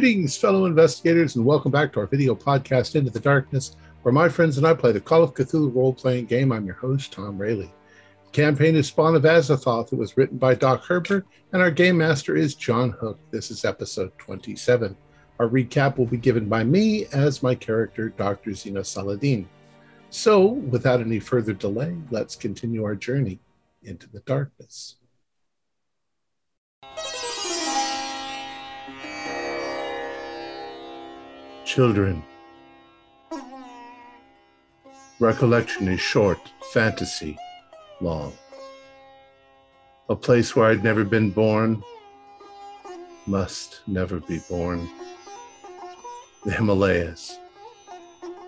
Greetings, fellow investigators, and welcome back to our video podcast, Into the Darkness, where my friends and I play the Call of Cthulhu role playing game. I'm your host, Tom Rayleigh. The campaign is Spawn of Azathoth. It was written by Doc Herber, and our game master is John Hook. This is episode 27. Our recap will be given by me as my character, Dr. Zena Saladin. So, without any further delay, let's continue our journey into the darkness. Children. Recollection is short, fantasy long. A place where I'd never been born, must never be born. The Himalayas.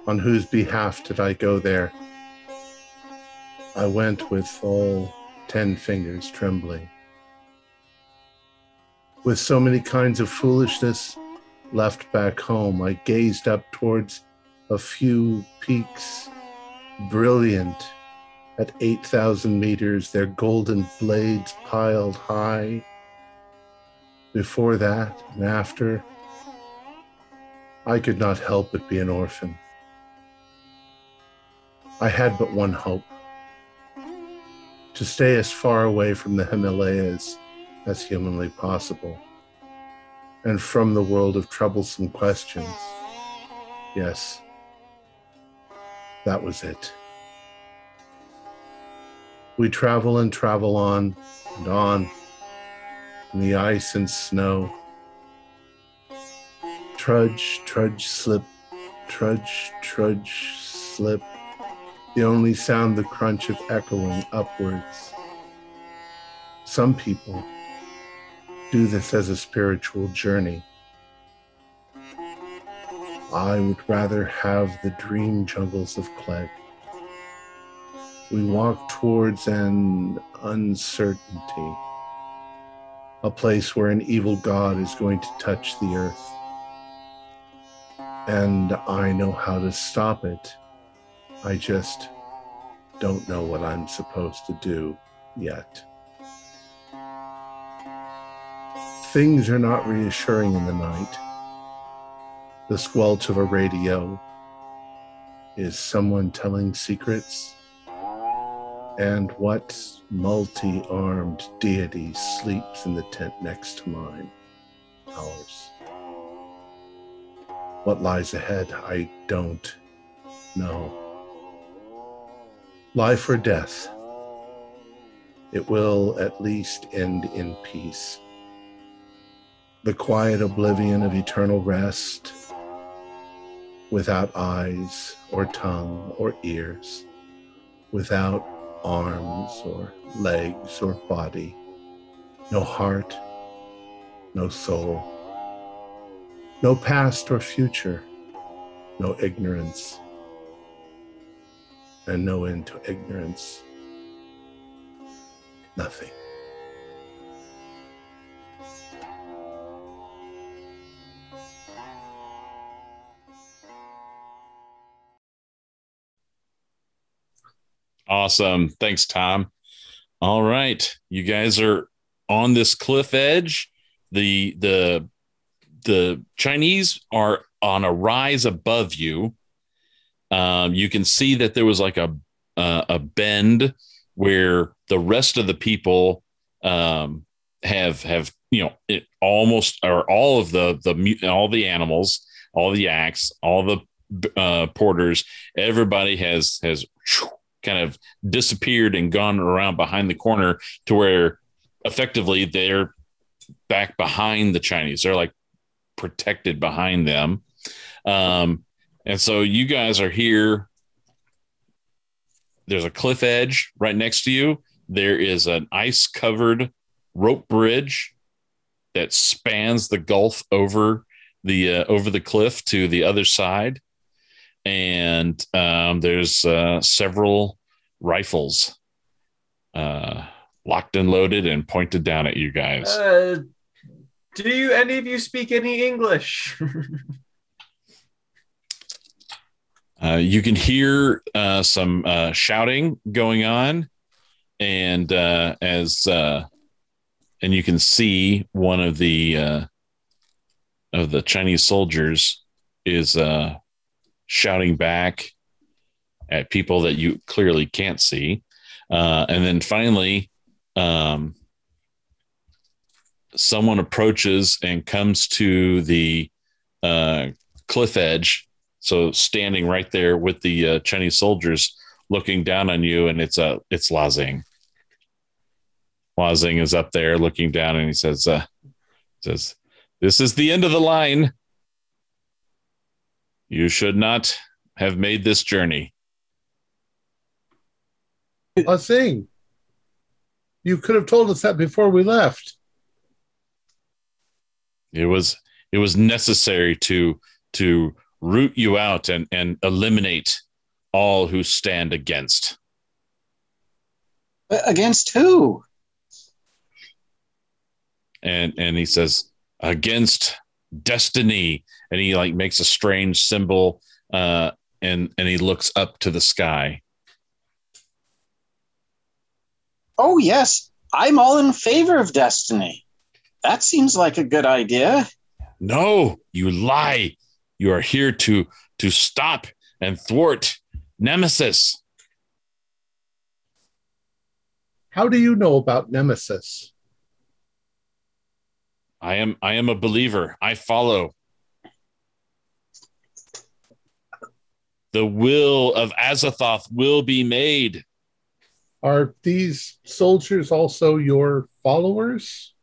On whose behalf did I go there? I went with all ten fingers trembling. With so many kinds of foolishness left back home, I gazed up towards a few peaks, brilliant at 8,000 meters, their golden blades piled high. Before that and after, I could not help but be an orphan. I had but one hope to stay as far away from the Himalayas as humanly possible and from the world of troublesome questions. Yes, that was it. We travel and travel on and on in the ice and snow. Trudge, trudge, slip, trudge, trudge, slip. The only sound the crunch of echoing upwards. Some people do this as a spiritual journey. I would rather have the dream jungles of Kled. We walk towards an uncertainty, a place where an evil God is going to touch the earth. And I know how to stop it. I just don't know what I'm supposed to do yet. Things are not reassuring in the night. The squelch of a radio. Is someone telling secrets? And what multi armed deity sleeps in the tent next to mine? Ours. What lies ahead, I don't know. Life or death, it will at least end in peace the quiet oblivion of eternal rest without eyes or tongue or ears, without arms or legs or body, no heart, no soul, no past or future, no ignorance, and no end to ignorance, nothing. Awesome. Thanks, Tom. All right. You guys are on this cliff edge. The the the Chinese are on a rise above you. Um, you can see that there was like a uh, a bend where the rest of the people um, have have you know it almost or all of the the all the animals, all the acts, all the uh, porters, everybody has has kind of disappeared and gone around behind the corner to where effectively they're back behind the Chinese. They're like protected behind them. Um, and so you guys are here. There's a cliff edge right next to you. There is an ice covered rope bridge that spans the gulf over the uh, over the cliff to the other side and um, there's uh, several rifles uh, locked and loaded and pointed down at you guys. Uh, do you any of you speak any English? uh, you can hear uh, some uh, shouting going on, and uh, as uh, and you can see one of the uh, of the Chinese soldiers is uh, shouting back at people that you clearly can't see. Uh, and then finally, um, someone approaches and comes to the uh, cliff edge. So standing right there with the uh, Chinese soldiers looking down on you, and it's a uh, it's Lazing. Lazing is up there looking down, and he says, uh, "says This is the end of the line. You should not have made this journey." Lazing, you could have told us that before we left. It was it was necessary to to root you out and and eliminate all who stand against. Against who? And and he says against destiny, and he like makes a strange symbol, uh, and and he looks up to the sky. Oh yes, I'm all in favor of destiny. That seems like a good idea. No, you lie. You are here to to stop and thwart Nemesis. How do you know about Nemesis? I am I am a believer. I follow. The will of Azathoth will be made. Are these soldiers also your followers?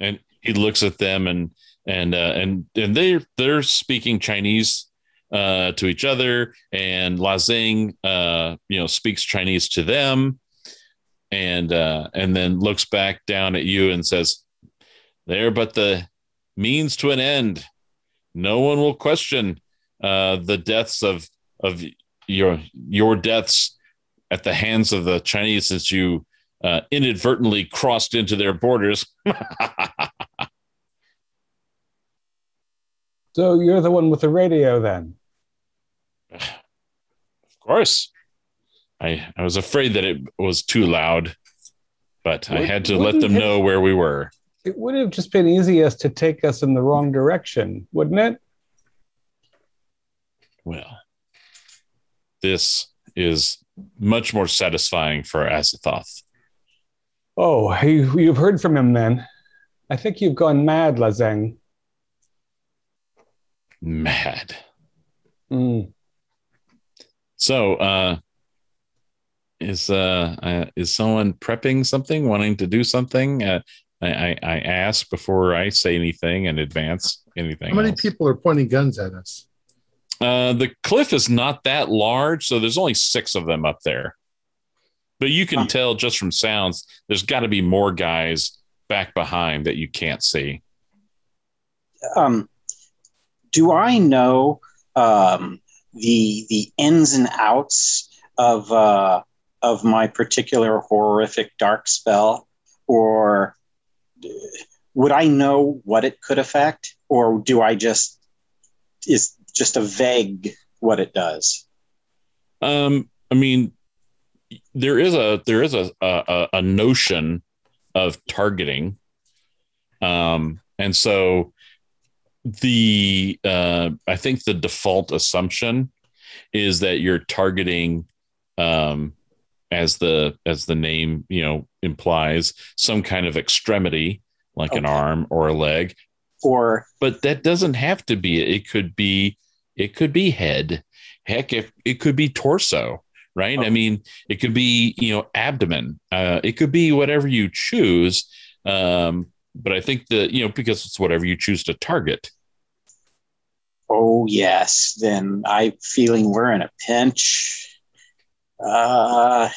And he looks at them and and uh, and and they they're speaking Chinese uh, to each other, and Lazing uh, you know speaks Chinese to them, and uh, and then looks back down at you and says, "There, but the means to an end. No one will question uh, the deaths of of your your deaths at the hands of the Chinese since you uh, inadvertently crossed into their borders. so you're the one with the radio then? Of course. I, I was afraid that it was too loud, but I had to let them know where we were. It would have just been easiest to take us in the wrong direction, wouldn't it? Well, this is much more satisfying for Azathoth. Oh, you, you've heard from him then. I think you've gone mad, Lazeng. Mad. Mm. So, uh, is uh, uh, is someone prepping something, wanting to do something? Uh, I, I ask before I say anything and advance. Anything? How many else. people are pointing guns at us? Uh, the cliff is not that large, so there's only six of them up there. But you can tell just from sounds, there's got to be more guys back behind that you can't see. Um, do I know um, the the ins and outs of uh, of my particular horrific dark spell, or would I know what it could affect, or do I just is just a vague what it does? Um, I mean, there is a there is a a, a notion of targeting, um, and so the uh, I think the default assumption is that you're targeting, um, as the as the name you know implies, some kind of extremity like okay. an arm or a leg, or but that doesn't have to be. It could be it could be head. Heck, if it could be torso right? Oh. I mean, it could be, you know, abdomen. Uh, it could be whatever you choose. Um, but I think that, you know, because it's whatever you choose to target. Oh, yes. Then I'm feeling we're in a pinch. Uh,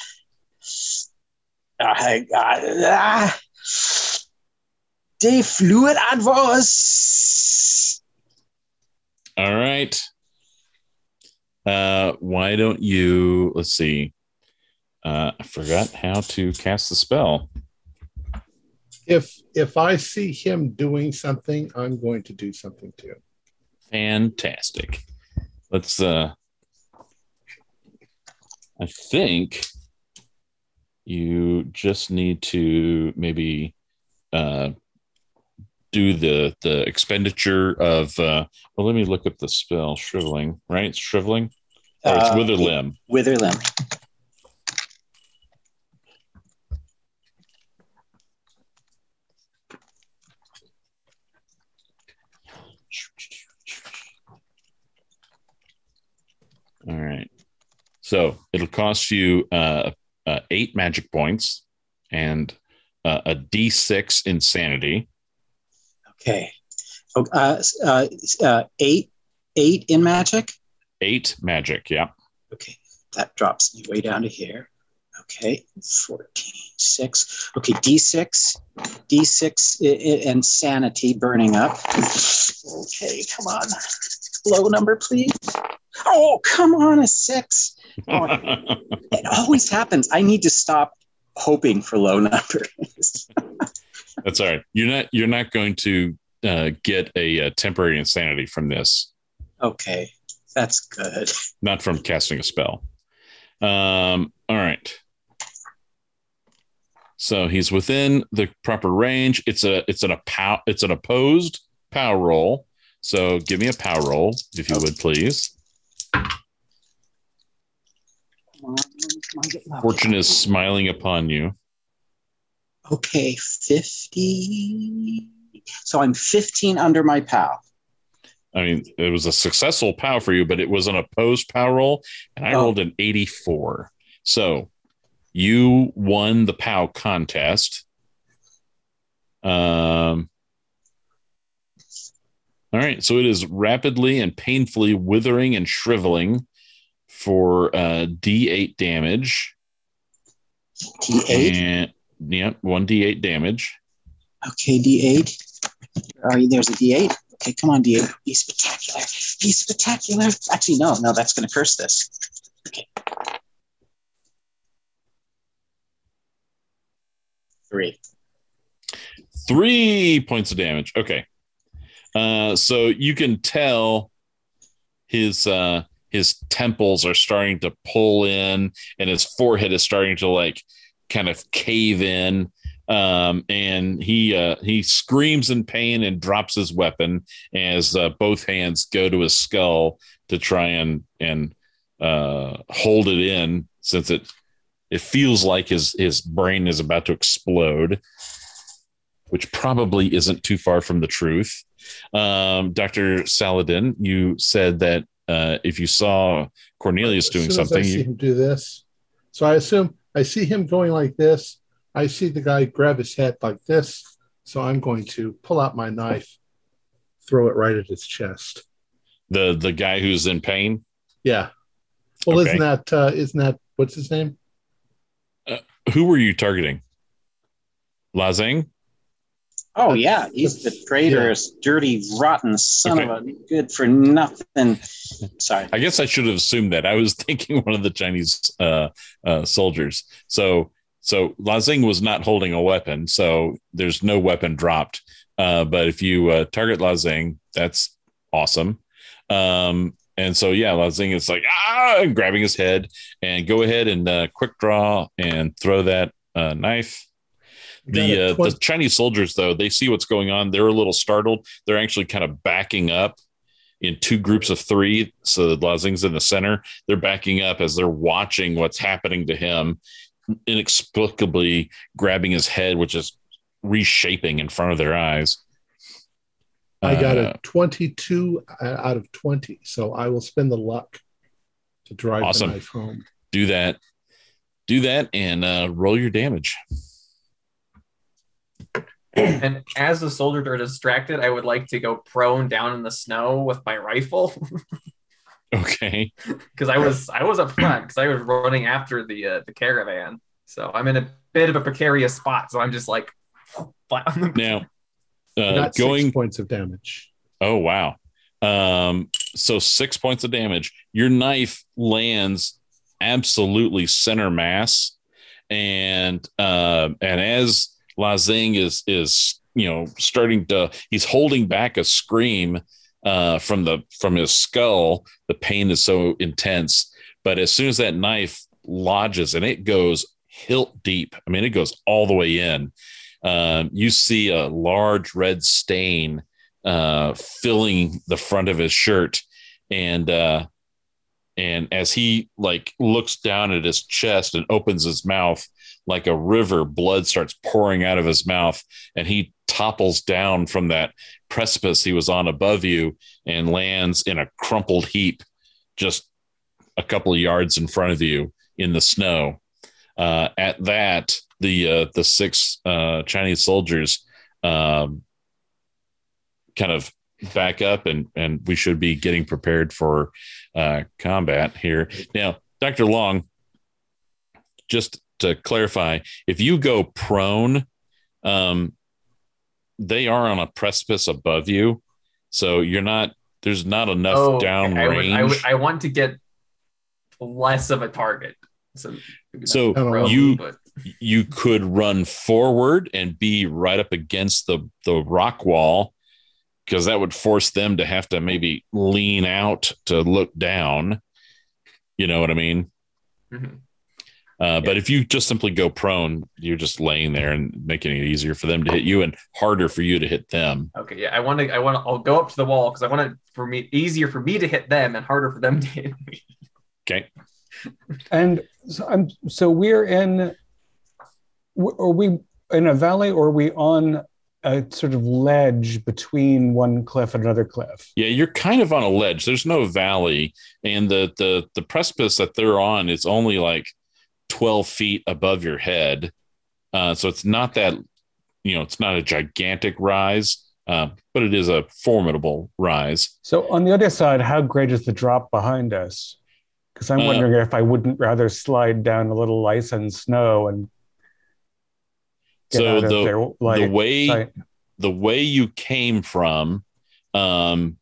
I, I, ah, de fluid advance. All right. Uh, why don't you? Let's see. Uh, I forgot how to cast the spell. If if I see him doing something, I'm going to do something too. Fantastic. Let's. uh I think you just need to maybe uh do the the expenditure of uh well let me look up the spell. Shriveling right? It's shriveling? Or it's Uh, wither limb Wither limb. all right. So it'll cost you uh, uh eight magic points and uh, a d6 insanity Okay. Oh, uh, uh, uh, eight, eight in magic. eight magic yeah Okay, that drops me way down to here. Okay, 14, 6. Okay, D6, D6 i- i- and sanity burning up. Okay, come on. Low number, please. Oh, come on, a six. It always happens. I need to stop hoping for low numbers. That's all right. You're not you're not going to uh, get a, uh temporary insanity from this, okay, that's good. not from casting a spell. Um, all right. So he's within the proper range. It's a it's an a pow, it's an opposed power roll. So give me a power roll if you would please. Come on, come on, get lucky. Fortune is smiling upon you. Okay, 50. So I'm 15 under my pal. I mean, it was a successful POW for you, but it was an opposed POW roll, and I Oh. rolled an 84. So you won the POW contest. Um, all right. So it is rapidly and painfully withering and shriveling for uh, D8 damage. D8. And yeah, one D8 damage. Okay, D8. Are you, there's a D8. Okay, come on, D8. Be spectacular. Be spectacular. Actually, no, no, that's going to curse this. Okay. Three. Three points of damage. Okay. Uh, so you can tell his uh, his temples are starting to pull in, and his forehead is starting to like kind of cave in. Um, and he uh, he screams in pain and drops his weapon as uh, both hands go to his skull to try and and uh, hold it in, since it it feels like his his brain is about to explode which probably isn't too far from the truth. Um, Dr. Saladin, you said that uh, if you saw Cornelius doing something, you, him do this. So I assume I see him going like this. I see the guy grab his head like this. So I'm going to pull out my knife, throw it right at his chest. the the guy who's in pain, Yeah. Well, Okay. isn't that uh, isn't that what's his name? who were you targeting? Lazang? Oh, yeah. He's the traitorous, dirty, rotten son of a good for nothing. Sorry. I guess I should have assumed that. I was thinking one of the Chinese uh, uh, soldiers. So so Lazing was not holding a weapon, so there's no weapon dropped. Uh, but if you uh, target Lazing, that's awesome. Um, and so yeah, Lazing is like ah, and grabbing his head, and go ahead and uh, quick draw and throw that uh, knife. The uh, twen- the Chinese soldiers though they see what's going on, they're a little startled. They're actually kind of backing up in two groups of three. So the Lazing's in the center. They're backing up as they're watching what's happening to him, inexplicably grabbing his head, which is reshaping in front of their eyes. I got Uh, a 22 out of 20. So I will spend the luck to drive Awesome. the knife home. do that, do that, and uh, roll your damage. And as the soldiers are distracted, I would like to go prone down in the snow with my rifle Okay. because I was I was up front because I was running after the uh, the caravan. So I'm in a bit of a precarious spot. So I'm just like flat on the Now, uh, going six points of damage. Oh wow. Um, so six points of damage. Your knife lands absolutely center mass, and uh, and as Lazing is is you know starting to he's holding back a scream uh, from the from his skull. The pain is so intense, but as soon as that knife lodges and it goes hilt deep, I mean it goes all the way in. um, you see a large red stain uh, filling the front of his shirt, and uh, and as he like looks down at his chest and opens his mouth like a river, blood starts pouring out of his mouth, and he topples down from that precipice he was on above you and lands in a crumpled heap just a couple of yards in front of you in the snow. Uh, at that, the uh, the six uh, Chinese soldiers um, kind of back up, and and we should be getting prepared for uh, combat here now. Doctor Long, just to clarify, if you go prone, um, they are on a precipice above you, so you're not. There's not enough Oh, down I. I, would- I want to get less of a target. So, So prone, you- but you could run forward and be right up against the the rock wall because that would force them to have to maybe lean out to look down you know what i mean Mhm. Uh, but if you just simply go prone you're just laying there and making it easier for them to hit you and harder for you to hit them okay, yeah, I want to. I want to. I'll go up to the wall because I want it for me easier for me to hit them and harder for them to hit me. okay And so, I'm, so we're in, are we in a valley or are we on a sort of ledge between one cliff and another cliff? yeah you're kind of on a ledge there's no valley and the the the precipice that they're on is only like 12 feet above your head uh, so it's not that you know it's not a gigantic rise uh, but it is a formidable rise So on the other side, how great is the drop behind us? Because I'm Uh, wondering if I wouldn't rather slide down a little ice and snow and So the- their the way sight. the way you came from um,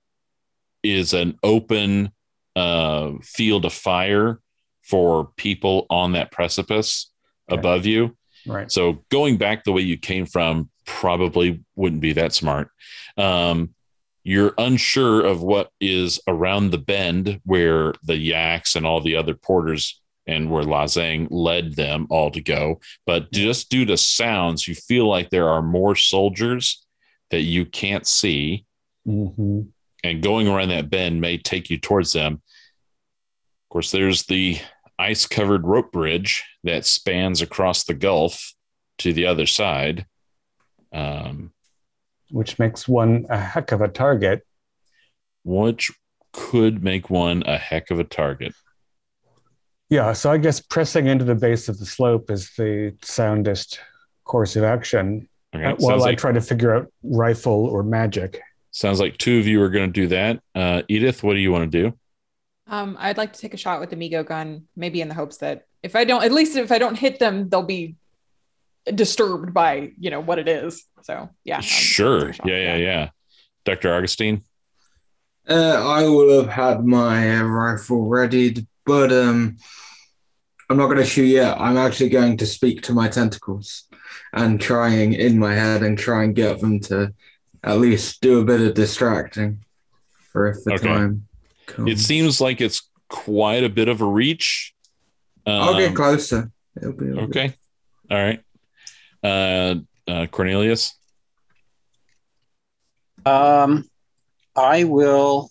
is an open uh, field of fire for people on that precipice Okay. above you right. So going back the way you came from probably wouldn't be that smart. Um, you're unsure of what is around the bend where the yaks and all the other porters and where Lazang led them all to go. But just due to sounds, you feel like there are more soldiers that you can't see. hmm And going around that bend may take you towards them. Of course, there's the ice covered rope bridge that spans across the Gulf to the other side. Um, Which makes one a heck of a target. which could make one a heck of a target. Yeah, so I guess pressing into the base of the slope is the soundest course of action. Okay. uh, while I try to figure out rifle or magic. sounds like two of you are going to do that. Uh, Edith, what do you want to do? Um, I'd like to take a shot with the Mi-Go gun, maybe in the hopes that if I don't, at least if I don't hit them, they'll be disturbed by you know what it is. So yeah, sure. Yeah, yeah, yeah. Dr. Augustine? Uh, I will have had my uh, rifle readied, but um, I'm not going to shoot yet. I'm actually going to speak to my tentacles and trying in my head and try and get them to at least do a bit of distracting for if the Okay. time comes. It seems like it's quite a bit of a reach. I'll Um, get closer. It'll be all good. Okay. All right. Uh, uh, Cornelius? Um, I will.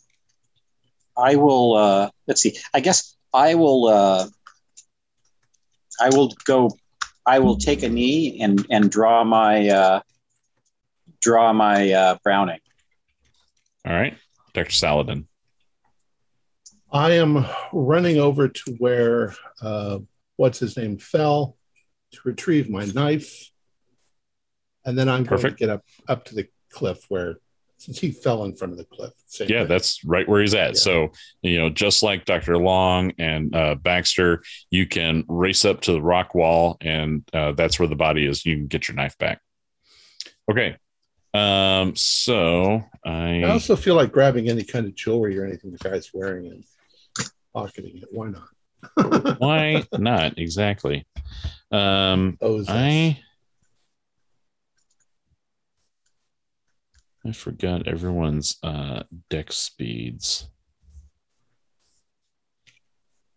I will. Uh, let's see. I guess I will. Uh, I will go. I will take a knee and and draw my uh, draw my uh, Browning. All right. Dr. Saladin. I am running over to where uh, what's his name fell to retrieve my knife, and then I'm Perfect. going to get up up to the cliff where since he fell in front of the cliff. Yeah, thing. that's right where he's at. Yeah. So, you know, just like Dr. Long and uh, Baxter, you can race up to the rock wall, and uh, that's where the body is. You can get your knife back. Okay. Um, so I I also feel like grabbing any kind of jewelry or anything the guy's wearing and pocketing it. Why not? Why not? Exactly. Um, oh, I I forgot everyone's uh, deck speeds.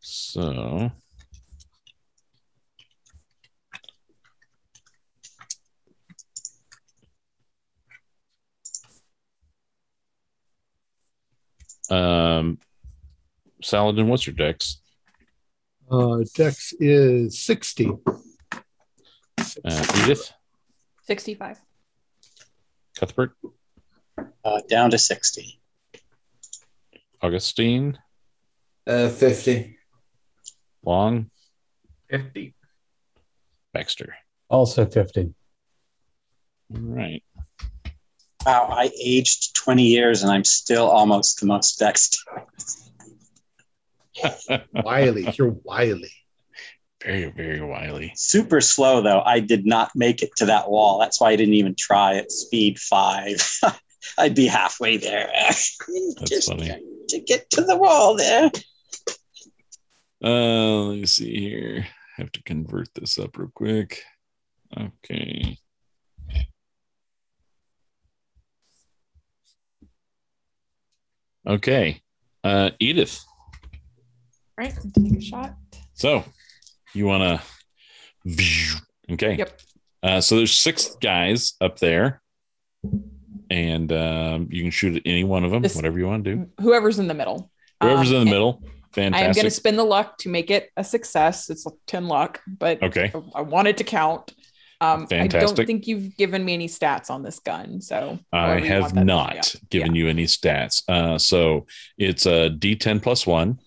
So um Saladin, what's your dex? Uh, Dex is 60. Uh, Edith, 65. Cuthbert, Uh, down to 60. Augustine, Uh, 50. Long, 50. Baxter. Also 50. All right. Wow, I aged 20 years and I'm still almost the most dexterous. Wily. You're wily. Very, very wily. Super slow, though. I did not make it to that wall. That's why I didn't even try at speed five. I'd be halfway there. Just funny. to get to the wall there. Uh, let me see here. I have to convert this up real quick. Okay. Okay. Uh, Edith. Right. Take a shot. So you want to? Okay. Yep. Uh, so there's six guys up there, and um, you can shoot at any one of them, This- whatever you want to do. Whoever's in the middle. Whoever's Um, in the and middle, I am going to spin the luck to make it a success. It's like 10 luck, but okay. I want it to count. Um, I don't think you've given me any stats on this gun. So I have want that to not given you any stats. Uh, so it's a D10 plus one.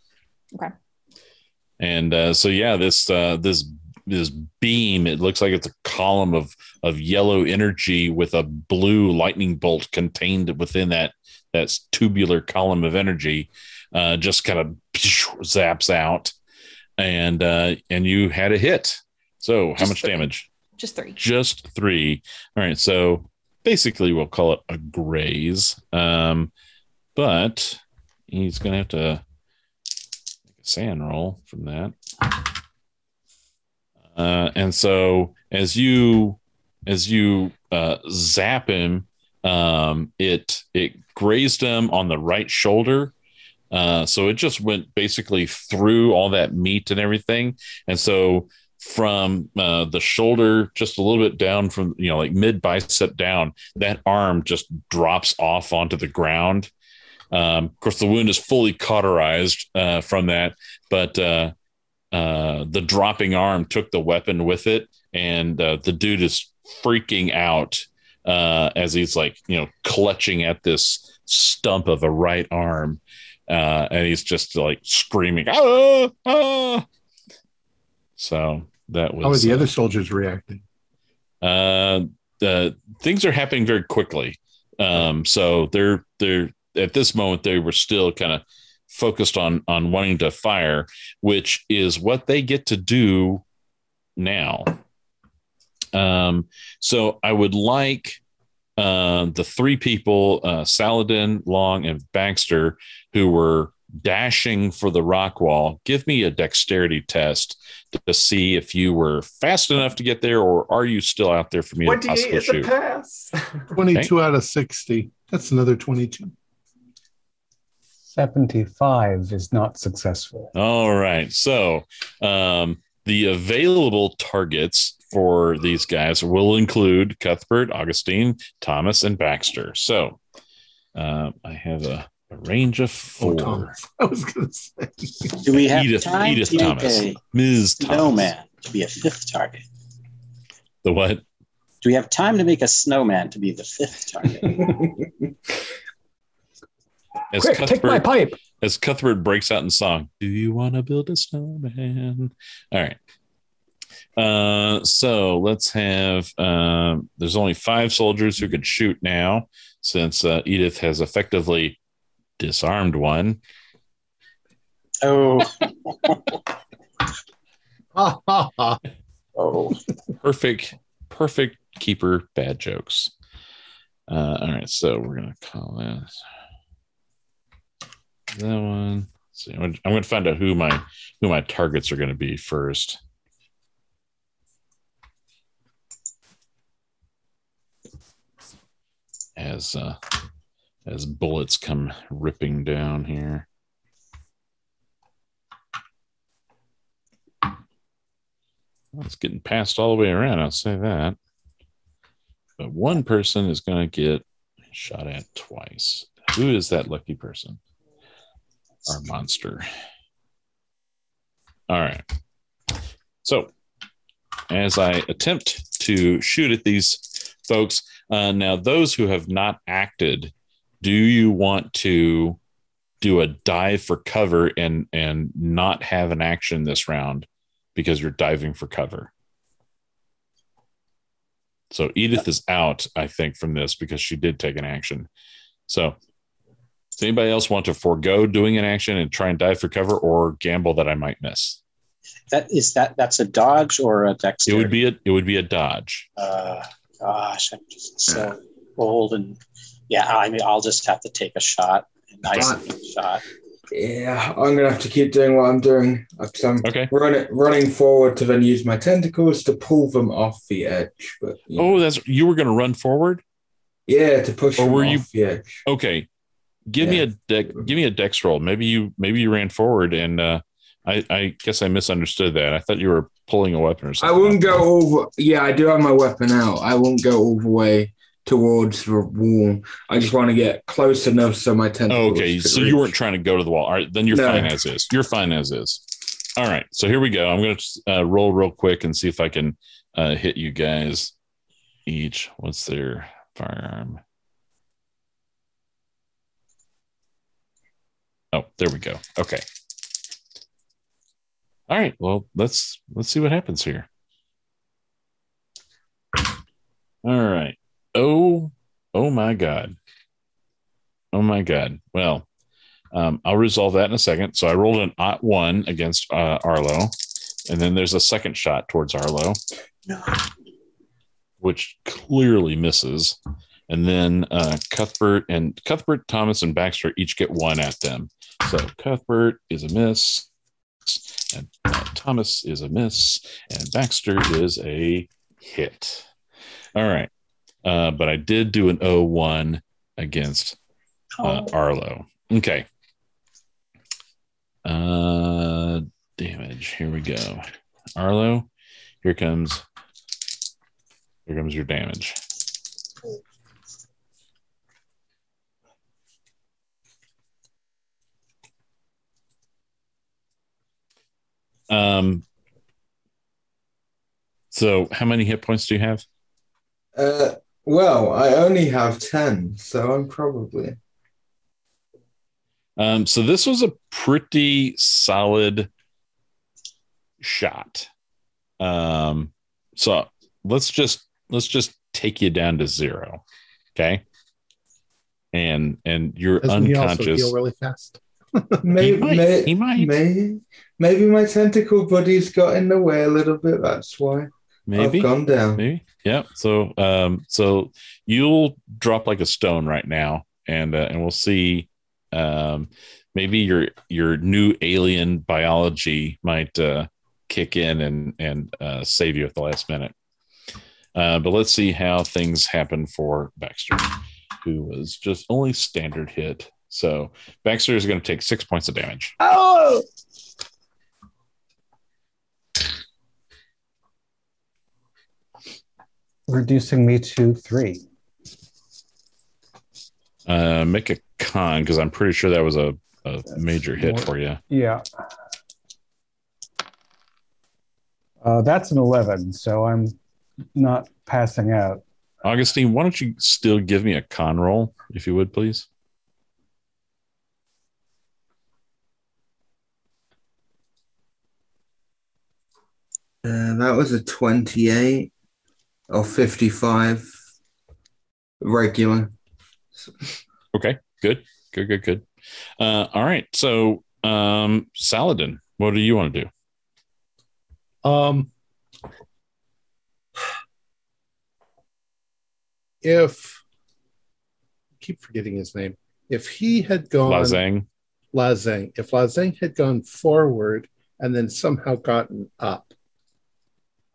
Okay. And uh, so yeah, this uh, this this beam. It looks like it's a column of of yellow energy with a blue lightning bolt contained within that that tubular column of energy. Uh, just kind of zaps out, and uh, and you had a hit. So how Just much three. damage? Just three. just three. All right, so basically we'll call it a graze. Um, but he's gonna have to SAN roll from that. Uh, and so as you as you uh, zap him, um, it it grazed him on the right shoulder. Uh, so it just went basically through all that meat and everything, and so from uh, the shoulder just a little bit down from you know like mid bicep down that arm just drops off onto the ground um, of course the wound is fully cauterized uh, from that but uh, uh, the dropping arm took the weapon with it and uh, the dude is freaking out uh, as he's like you know clutching at this stump of a right arm uh, and he's just like screaming ah, ah. So that was How are the other soldiers reacting? uh, the things are happening very quickly. Um, so they're they're at this moment they were still kind of focused on on wanting to fire, which is what they get to do now. Um, so I would like uh, the three people, uh, Saladin, Long, and Baxter, who were dashing for the rock wall. Give me a dexterity test to see if you were fast enough to get there, or are you still out there for me to 28 possibly is a shoot? pass. 22 out of 60. That's another 22. 75 is not successful. All right. So um, the available targets for these guys will include Cuthbert, Augustine, Thomas, and Baxter. So uh, I have a, a range of Oh, four. Thomas. I was going to say. Do we have Edith, time Edith to make Thomas, a Ms. Thomas. snowman to be a fifth target? The what? Do we have time to make a snowman to be the fifth target? As Quick, take my Cuthbert, pipe. as Cuthbert breaks out in song, "Do you want to build a snowman?" All right. Uh, so let's have. Um, there's only five soldiers who could shoot now, since uh, Edith has effectively disarmed one. oh, Ha, ha, ha. oh. Perfect, perfect keeper. Bad jokes. Uh, all right, so we're gonna call that that one. Let's see, I'm I'm gonna find out who my who my targets are gonna be first. As uh, as bullets come ripping down here. It's getting passed all the way around. I'll say that. But one person is going to get shot at twice. Who is that lucky person? Our monster. All right. So, as I attempt to shoot at these folks, uh, now those who have not acted, do you want to do a dive for cover and and not have an action this round because you're diving for cover? So Edith is out, I think, from this because she did take an action. So does anybody else want to forego doing an action and try and dive for cover or gamble that I might miss? That is that that's a dodge or a It would be a it would be a dodge. Uh, gosh, I'm just so old and yeah. I mean, I'll just have to take a shot, a nice Fine. big shot. Yeah, I'm gonna have to keep doing what I'm doing. I'm Okay. running running forward to then use my tentacles to pull them off the edge. But you know, Oh, that's you were going to run forward. yeah, to push Or them were you- off the edge. Okay, give me a deck. Give me a dex roll. Maybe you maybe you ran forward and uh, I I guess I misunderstood that. I thought you were pulling a weapon or something. I wouldn't go over. Yeah, I do have my weapon out. I won't go all the way towards the wall. I just want to get close enough so my Oh, tentacles. okay, could so you weren't trying to go to the wall. All right, then you're No. fine as is. You're fine as is. All right, so here we go. I'm going to uh, roll real quick and see if I can uh, hit you guys each. What's their firearm? Oh, there we go. Okay. All right. Well, let's let's see what happens here. All right. Oh, oh my God. Oh my God. Well, um, I'll resolve that in a second. So I rolled an ot one against uh, Arlo, and then there's a second shot towards Arlo, No. which clearly misses. And then uh, Cuthbert and Cuthbert, Thomas, and Baxter each get one at them. So Cuthbert is a miss, and uh, Thomas is a miss, and Baxter is a hit. All right. Uh, but I did do an 0-1 against uh, Arlo. Okay. Uh, damage. Here we go. Arlo, here comes. Here comes your damage. Um. So, how many hit points do you have? Uh, well, I only have ten, so I'm probably. Um, so this was a pretty solid shot. Um, so let's just let's just take you down to zero, okay? And and you're Doesn't he also unconscious. heal really fast? Maybe, might, may- he might. maybe, maybe my tentacle buddy's got in the way a little bit. That's why Maybe, I've gone down. maybe, yeah. So um, so you'll drop like a stone right now, and uh, and we'll see. Um, maybe your your new alien biology might uh, kick in and and uh, save you at the last minute. Uh, but let's see how things happen for Baxter, who was just only standard hit. So Baxter is going to take six points of damage. Oh, reducing me to three. Uh, make a con because I'm pretty sure that was a, a major hit for you. Yeah. Uh, that's an 11, so I'm not passing out. Augustine, why don't you still give me a con roll, if you would, please? Uh, that was a twenty-eight or fifty-five regular. Okay, good, good, good, good. Uh, all right, so um, Saladin, what do you want to do? Um, if keep forgetting his name, if he had gone Lazang. Lazang, if Lazang had gone forward and then somehow gotten up,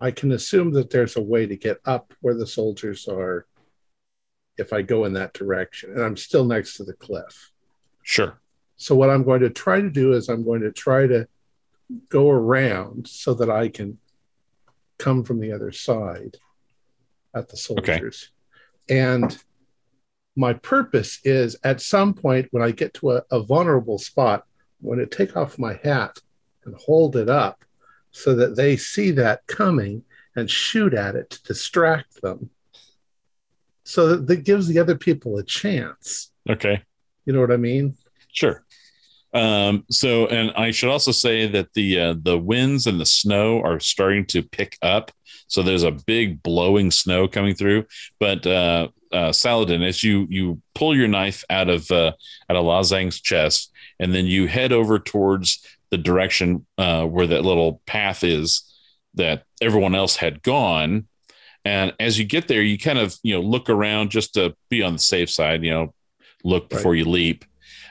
I can assume that there's a way to get up where the soldiers are if I go in that direction. And I'm still next to the cliff. Sure. So, what I'm going to try to do is I'm going to try to go around so that I can come from the other side at the soldiers. Okay. And my purpose is at some point when I get to a, a vulnerable spot, I'm going to take off my hat and hold it up so that they see that coming and shoot at it to distract them. So that, that gives the other people a chance. Okay. You know what I mean? Sure. Um, so, and I should also say that the uh, the winds and the snow are starting to pick up. So there's a big blowing snow coming through. But uh, uh, Saladin, as you you pull your knife out of uh, out of Lazang's chest, and then you head over towards the direction uh, where that little path is that everyone else had gone. And as you get there, you kind of you know look around just to be on the safe side. You know, look before Right. you leap.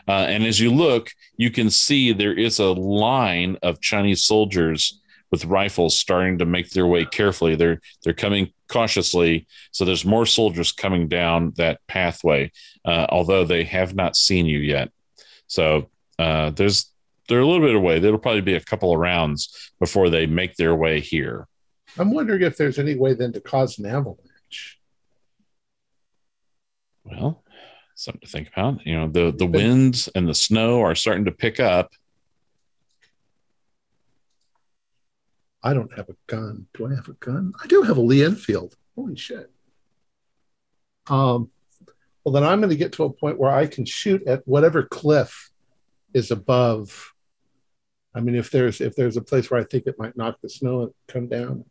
Uh, and as you look, you can see there is a line of Chinese soldiers with rifles starting to make their way carefully. They're they're coming cautiously. So there's more soldiers coming down that pathway, uh, although they have not seen you yet. So uh, there's they're a little bit away. There'll probably be a couple of rounds before they make their way here. I'm wondering if there's any way then to cause an avalanche. Well, something to think about. You know, the the winds and the snow are starting to pick up. I don't have a gun. Do I have a gun? I do have a Lee Enfield. Holy shit. Um, well, then I'm going to get to a point where I can shoot at whatever cliff is above. I mean, if there's if there's a place where I think it might knock the snow and come down,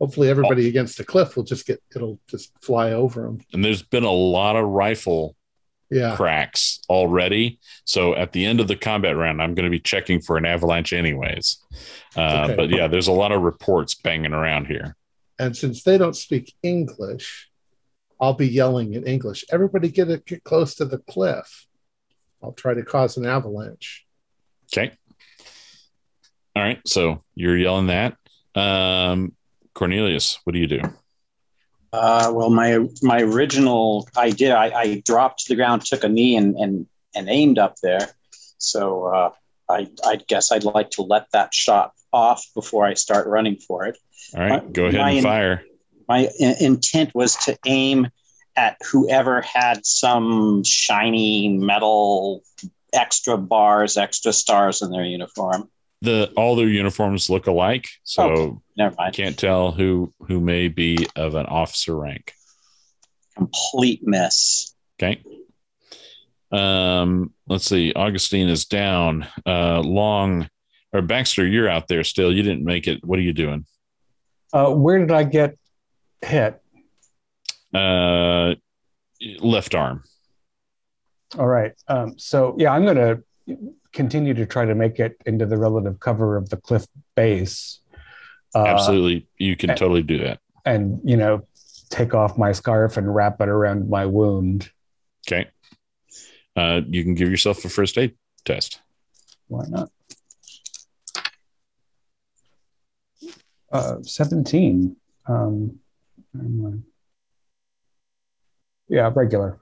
hopefully everybody against the cliff will just get it'll just fly over them. And there's been a lot of rifle Yeah, cracks already. So at the end of the combat round, I'm going to be checking for an avalanche anyways. Uh, Okay. But yeah, there's a lot of reports banging around here. and since they don't speak English, I'll be yelling in English. Everybody get it, get close to the cliff. I'll try to cause an avalanche. Okay. All right. So you're yelling that. Um, Cornelius, what do you do? Uh, well, my my original idea, I, I dropped to the ground, took a knee, and and and aimed up there. So uh, I I guess I'd like to let that shot off before I start running for it. All right. My- Go ahead my- and fire. My i- intent was to aim at whoever had some shiny metal extra bars, extra stars in their uniform. The all their uniforms look alike, so Okay. Never I mind. can't tell who who may be of an officer rank. Complete mess. Okay. Um, let's see. Augustine is down. Uh, Long or Baxter, you're out there still. You didn't make it. What are you doing? Uh, where did I get hit? Uh, left arm. All right. Um, so yeah, I'm going to continue to try to make it into the relative cover of the cliff base. Uh, Absolutely, you can uh, totally do that. And you know, take off my scarf and wrap it around my wound. Okay. Uh, you can give yourself a first aid test. Why not? Uh, 17. Um, yeah, regular.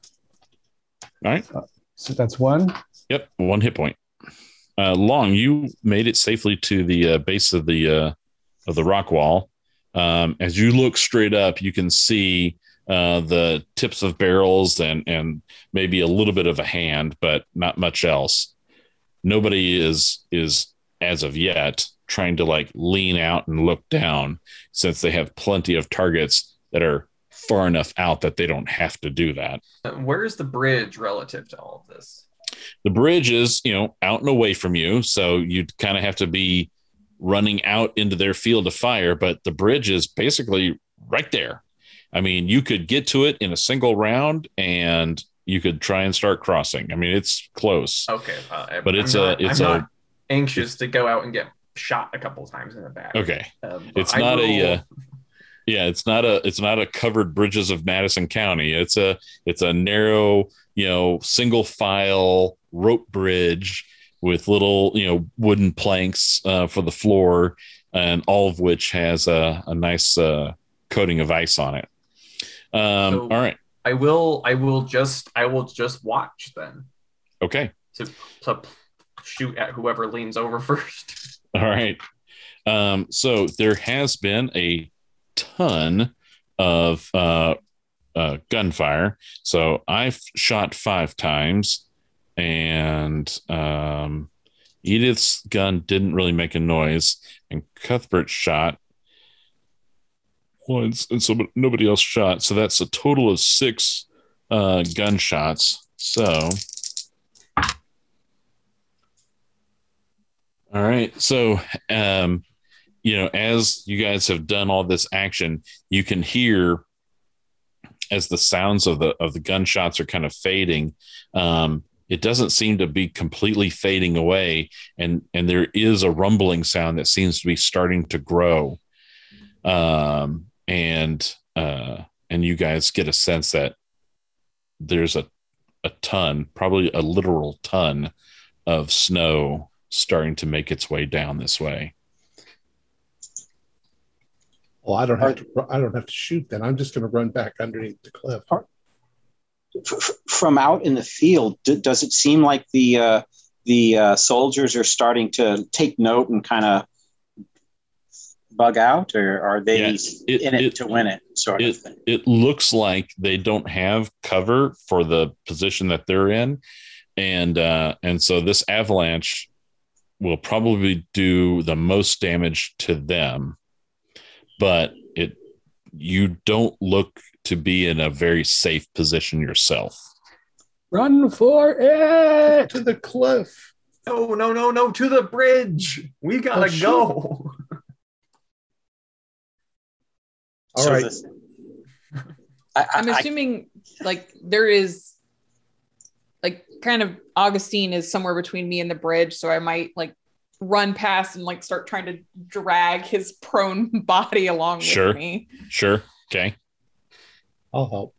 All right. So that's one. Yep, one hit point. Uh, Long, you made it safely to the uh, base of the uh, of the rock wall. Um, as you look straight up, you can see uh, the tips of barrels and and maybe a little bit of a hand, but not much else. Nobody is is as of yet trying to like lean out and look down, since they have plenty of targets that are far enough out that they don't have to do that. Uh, Where's the bridge relative to all of this? The bridge is you know out and away from you. So you'd kind of have to be running out into their field of fire but the bridge is basically right there. I mean you could get to it in a single round and you could try and start crossing. I mean it's close Okay, uh, But it's I'm a- not, it's I'm a- not anxious to go out and get shot a couple times in the back. okay. Um, it's I not a uh, yeah it's not a it's not a covered bridges of madison county. It's a it's a narrow you know single file rope bridge with little you know wooden planks uh, for the floor and all of which has a, a nice uh, coating of ice on it um, So- all right I will. I will just. I will just watch then okay to to shoot at whoever leans over first. All right. Um, so there has been a ton of uh, uh, gunfire. So I've shot five times, and um, Edith's gun didn't really make a noise, and Cuthbert shot once, and so nobody else shot. So that's a total of six uh, gunshots. So, all right. So, um, you know, as you guys have done all this action, you can hear as the sounds of the of the gunshots are kind of fading. Um, it doesn't seem to be completely fading away, and and there is a rumbling sound that seems to be starting to grow. Um, and uh, and you guys get a sense that there's a a ton, probably a literal ton of snow starting to make its way down this way. Well, I don't have to. I don't have to shoot. Then I'm just going to run back underneath the cliff. F- from out in the field, d- does it seem like the uh, the uh, soldiers are starting to take note and kind of bug out, or are they Yeah, it- in it, it- to win it? Sort it, of thing. it looks like they don't have cover for the position that they're in and uh and so this avalanche will probably do the most damage to them but it you don't look to be in a very safe position yourself Run for it! To the cliff. No, no, no, no, to the bridge. We gotta Oh, go. All So right. the- I, I, I'm I- assuming like there is like kind of Augustine is somewhere between me and the bridge, so I might like run past and like start trying to drag his prone body along Sure. with me. sure okay I'll help.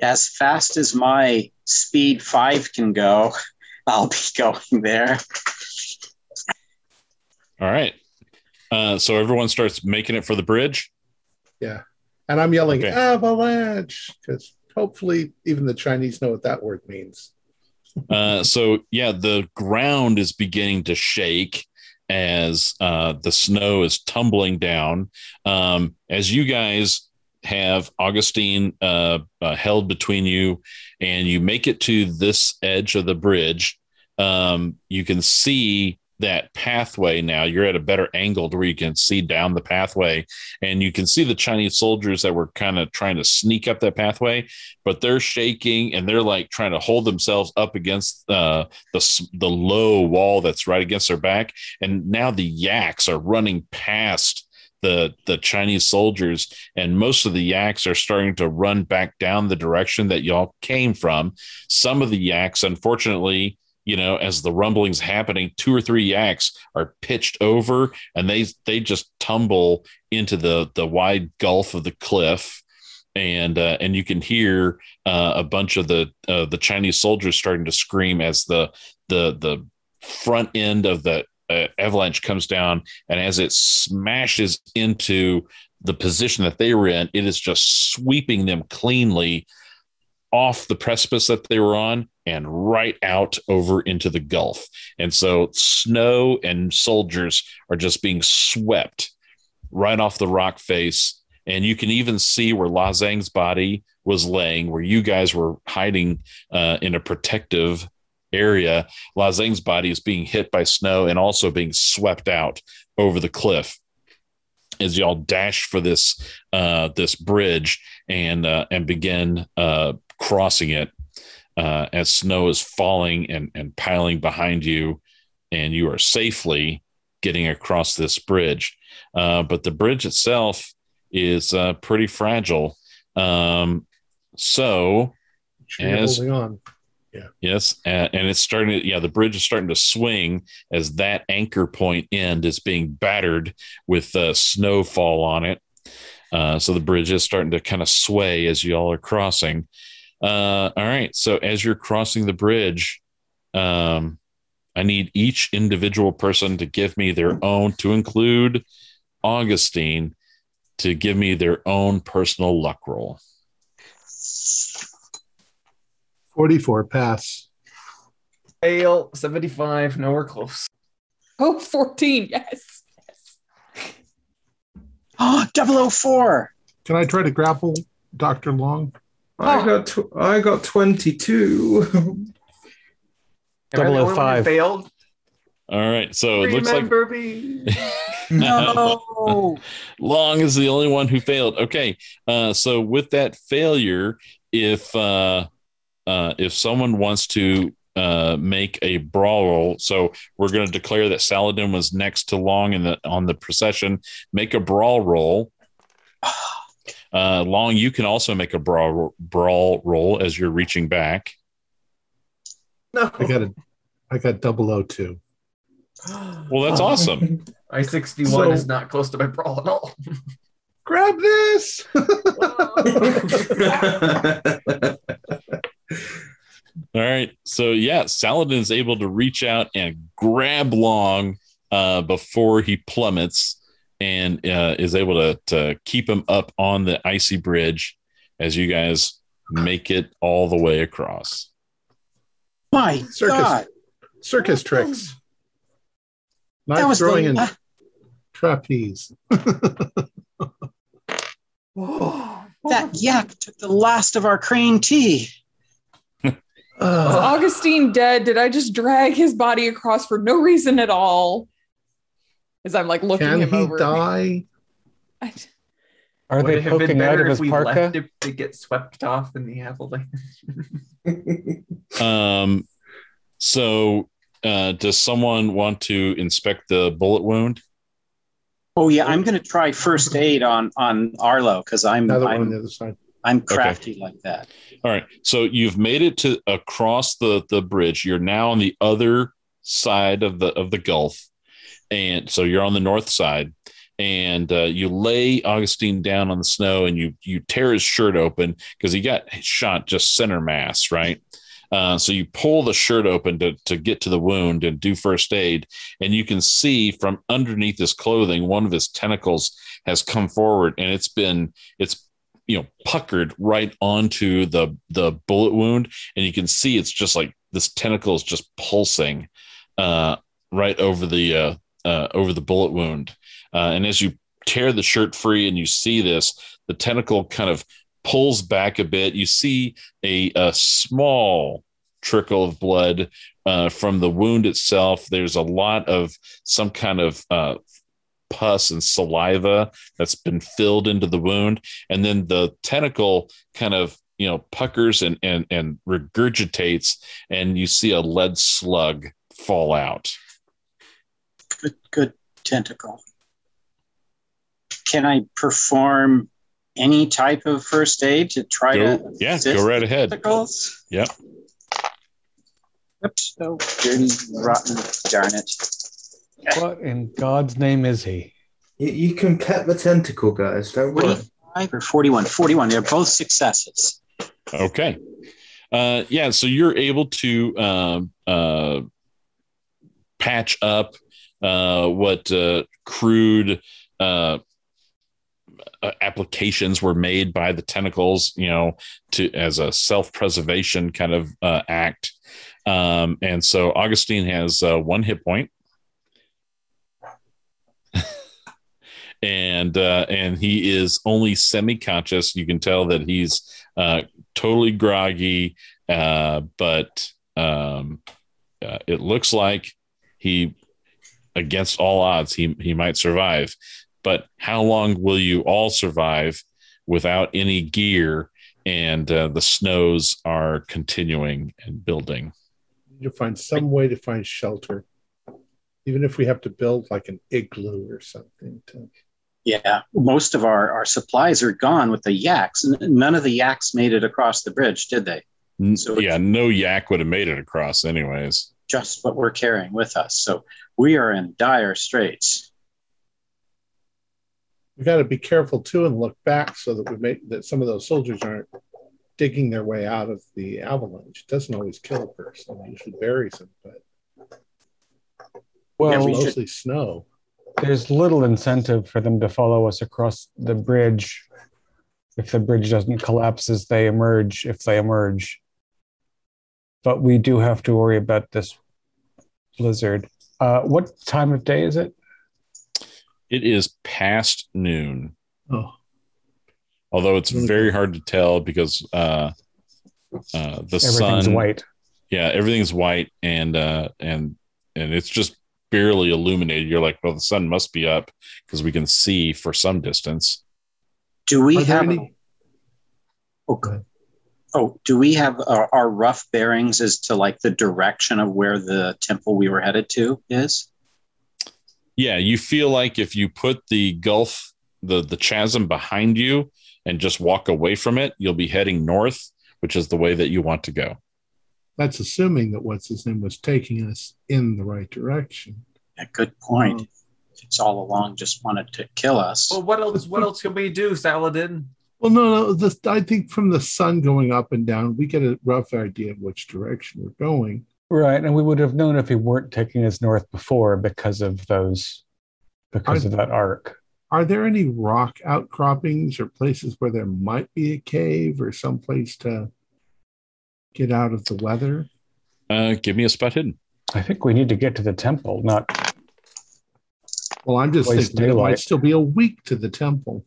as fast as my speed five can go, I'll be going there. all right uh so everyone starts making it for the bridge Yeah. And I'm yelling Okay. avalanche because hopefully even the Chinese know what that word means. Uh, so yeah, the ground is beginning to shake as uh, the snow is tumbling down. Um, as you guys have Augustine uh, uh, held between you, and you make it to this edge of the bridge, um, you can see that pathway now. You're at a better angle to where you can see down the pathway, and you can see the Chinese soldiers that were kind of trying to sneak up that pathway but they're shaking and they're like trying to hold themselves up against uh, the the low wall that's right against their back. And now the yaks are running past the the Chinese soldiers, and most of the yaks are starting to run back down the direction that y'all came from. Some of the yaks, unfortunately. You know, as the rumblings happening, two or three yaks are pitched over, and they they just tumble into the the wide gulf of the cliff, and uh, and you can hear uh, a bunch of the uh, the Chinese soldiers starting to scream as the the the front end of the uh, avalanche comes down, and as it smashes into the position that they were in, it is just sweeping them cleanly off the precipice that they were on and right out over into the Gulf. And so snow and soldiers are just being swept right off the rock face. And you can even see where La Zhang's body was laying, where you guys were hiding uh, in a protective area. La Zhang's body is being hit by snow and also being swept out over the cliff as y'all dash for this uh, this bridge and uh, and begin uh, crossing it uh, as snow is falling and, and piling behind you, and you are safely getting across this bridge. Uh, but the bridge itself is uh, pretty fragile. Um, so As- holding on. Yes, uh, and it's starting to yeah, the bridge is starting to swing as that anchor point end is being battered with uh, snowfall on it. Uh, so the bridge is starting to kind of sway as you all are crossing. Uh, all right, so as you're crossing the bridge, um, I need each individual person to give me their own, to include Augustine, to give me their own personal luck roll. 44 pass. Fail 75, nowhere close. Oh, 14. Yes. Oh, 004. Can I try to grapple Dr. Long? I Oh. got tw- I got twenty two. Am I the only one who 005. Failed. All right. So it looks like Remember me. No. Long is the only one who failed. Okay. Uh, so with that failure, if uh, uh, if someone wants to uh, make a brawl roll, so we're going to declare that Saladin was next to Long in the on the procession. Make a brawl roll. Uh, Long, you can also make a brawl brawl roll as you're reaching back. No. I got a, I got double O two. Well, that's awesome. I sixty one So- is not close to my brawl at all. Grab this. All right. So yeah, Saladin is able to reach out and grab Long uh, before he plummets, and uh, is able to to keep him up on the icy bridge as you guys make it all the way across. My Circus. God. Circus tricks. That Knife throwing the, and trapeze. that yak took the last of our crane tea. Is Uh, Augustine dead? Did I just drag his body across for no reason at all? As I'm like looking can him he over. die? I- Are Would they it have been poking out better of if his we parka? left it to get swept off in the avalanche? Um. So, uh, does someone want to inspect the bullet wound? Oh yeah, I'm going to try first aid on on Arlo because I'm Another one on the other side. I'm crafty like that. All right. So you've made it to across the the bridge. You're now on the other side of the of the Gulf, and so you're on the north side. And uh, you lay Augustine down on the snow, and you you tear his shirt open because he got shot just center mass, right? Uh, so you pull the shirt open to to get to the wound and do first aid, and you can see from underneath his clothing one of his tentacles has come forward, and it's been it's you know puckered right onto the the bullet wound and you can see it's just like this tentacle is just pulsing uh right over the uh, over the bullet wound. Uh, and as you tear the shirt free and you see this the tentacle kind of pulls back a bit. You see a, a small trickle of blood uh, from the wound itself. There's a lot of some kind of uh, pus and saliva that's been filled into the wound. And then the tentacle kind of you know puckers and and and regurgitates and you see a lead slug fall out Good good tentacle. Can I perform any type of first aid to try to go, yeah go right ahead tentacles? Yep. Oops! Oh, dirty, rotten, darn it! What in God's name is he? you, you can pet the tentacle, guys. Don't worry. Forty-five or forty-one? Forty-one. They're both successes. okay uh yeah so you're able to um uh patch up uh what uh crude uh uh, applications were made by the tentacles you know to as a self-preservation kind of uh, act um and so augustine has one hit point and uh, and he is only semi-conscious. You can tell that he's uh, totally groggy, uh, but um, it looks like he, against all odds, he he might survive. But how long will you all survive without any gear? And uh, the snows are continuing and building. You find some way to find shelter, even if we have to build like an igloo or something. To, Yeah, most of our, our supplies are gone with the yaks. N- None of the yaks made it across the bridge, did they? So yeah, no yak would have made it across, anyways. Just what we're carrying with us. So we are in dire straits. we got to be careful too and look back so that we make that some of those soldiers aren't digging their way out of the avalanche. It doesn't always kill a person; it usually buries them, but Well, it's we should- mostly snow. there's little incentive for them to follow us across the bridge if the bridge doesn't collapse as they emerge, if they emerge. But we do have to worry about this blizzard. Uh, what time of day is it? It is past noon. Oh, although it's very hard to tell because uh, uh, the sun. Everything's white. yeah, everything's white, and uh, and and it's just barely illuminated. You're like, well, the sun must be up because we can see for some distance. Do we Are have? any- oh, Go ahead. Oh, do we have our, our rough bearings as to like the direction of where the temple we were headed to is? Yeah, you feel like if you put the gulf, the the chasm behind you, and just walk away from it, you'll be heading north, which is the way that you want to go. That's assuming that what's his name was taking us in the right direction. Yeah, good point. If it's all along just wanted to kill us. Well, what else? What else can we do, Saladin? Well, no, no. This, I think from the sun going up and down, we get a rough idea of which direction we're going. Right, and we would have known if he weren't taking us north before because of those, because of that arc. Are there any rock outcroppings or places where there might be a cave or some place to get out of the weather? Uh, give me a spot hidden. I think we need to get to the temple, not Well, I'm just Waste thinking it might still be a week to the temple.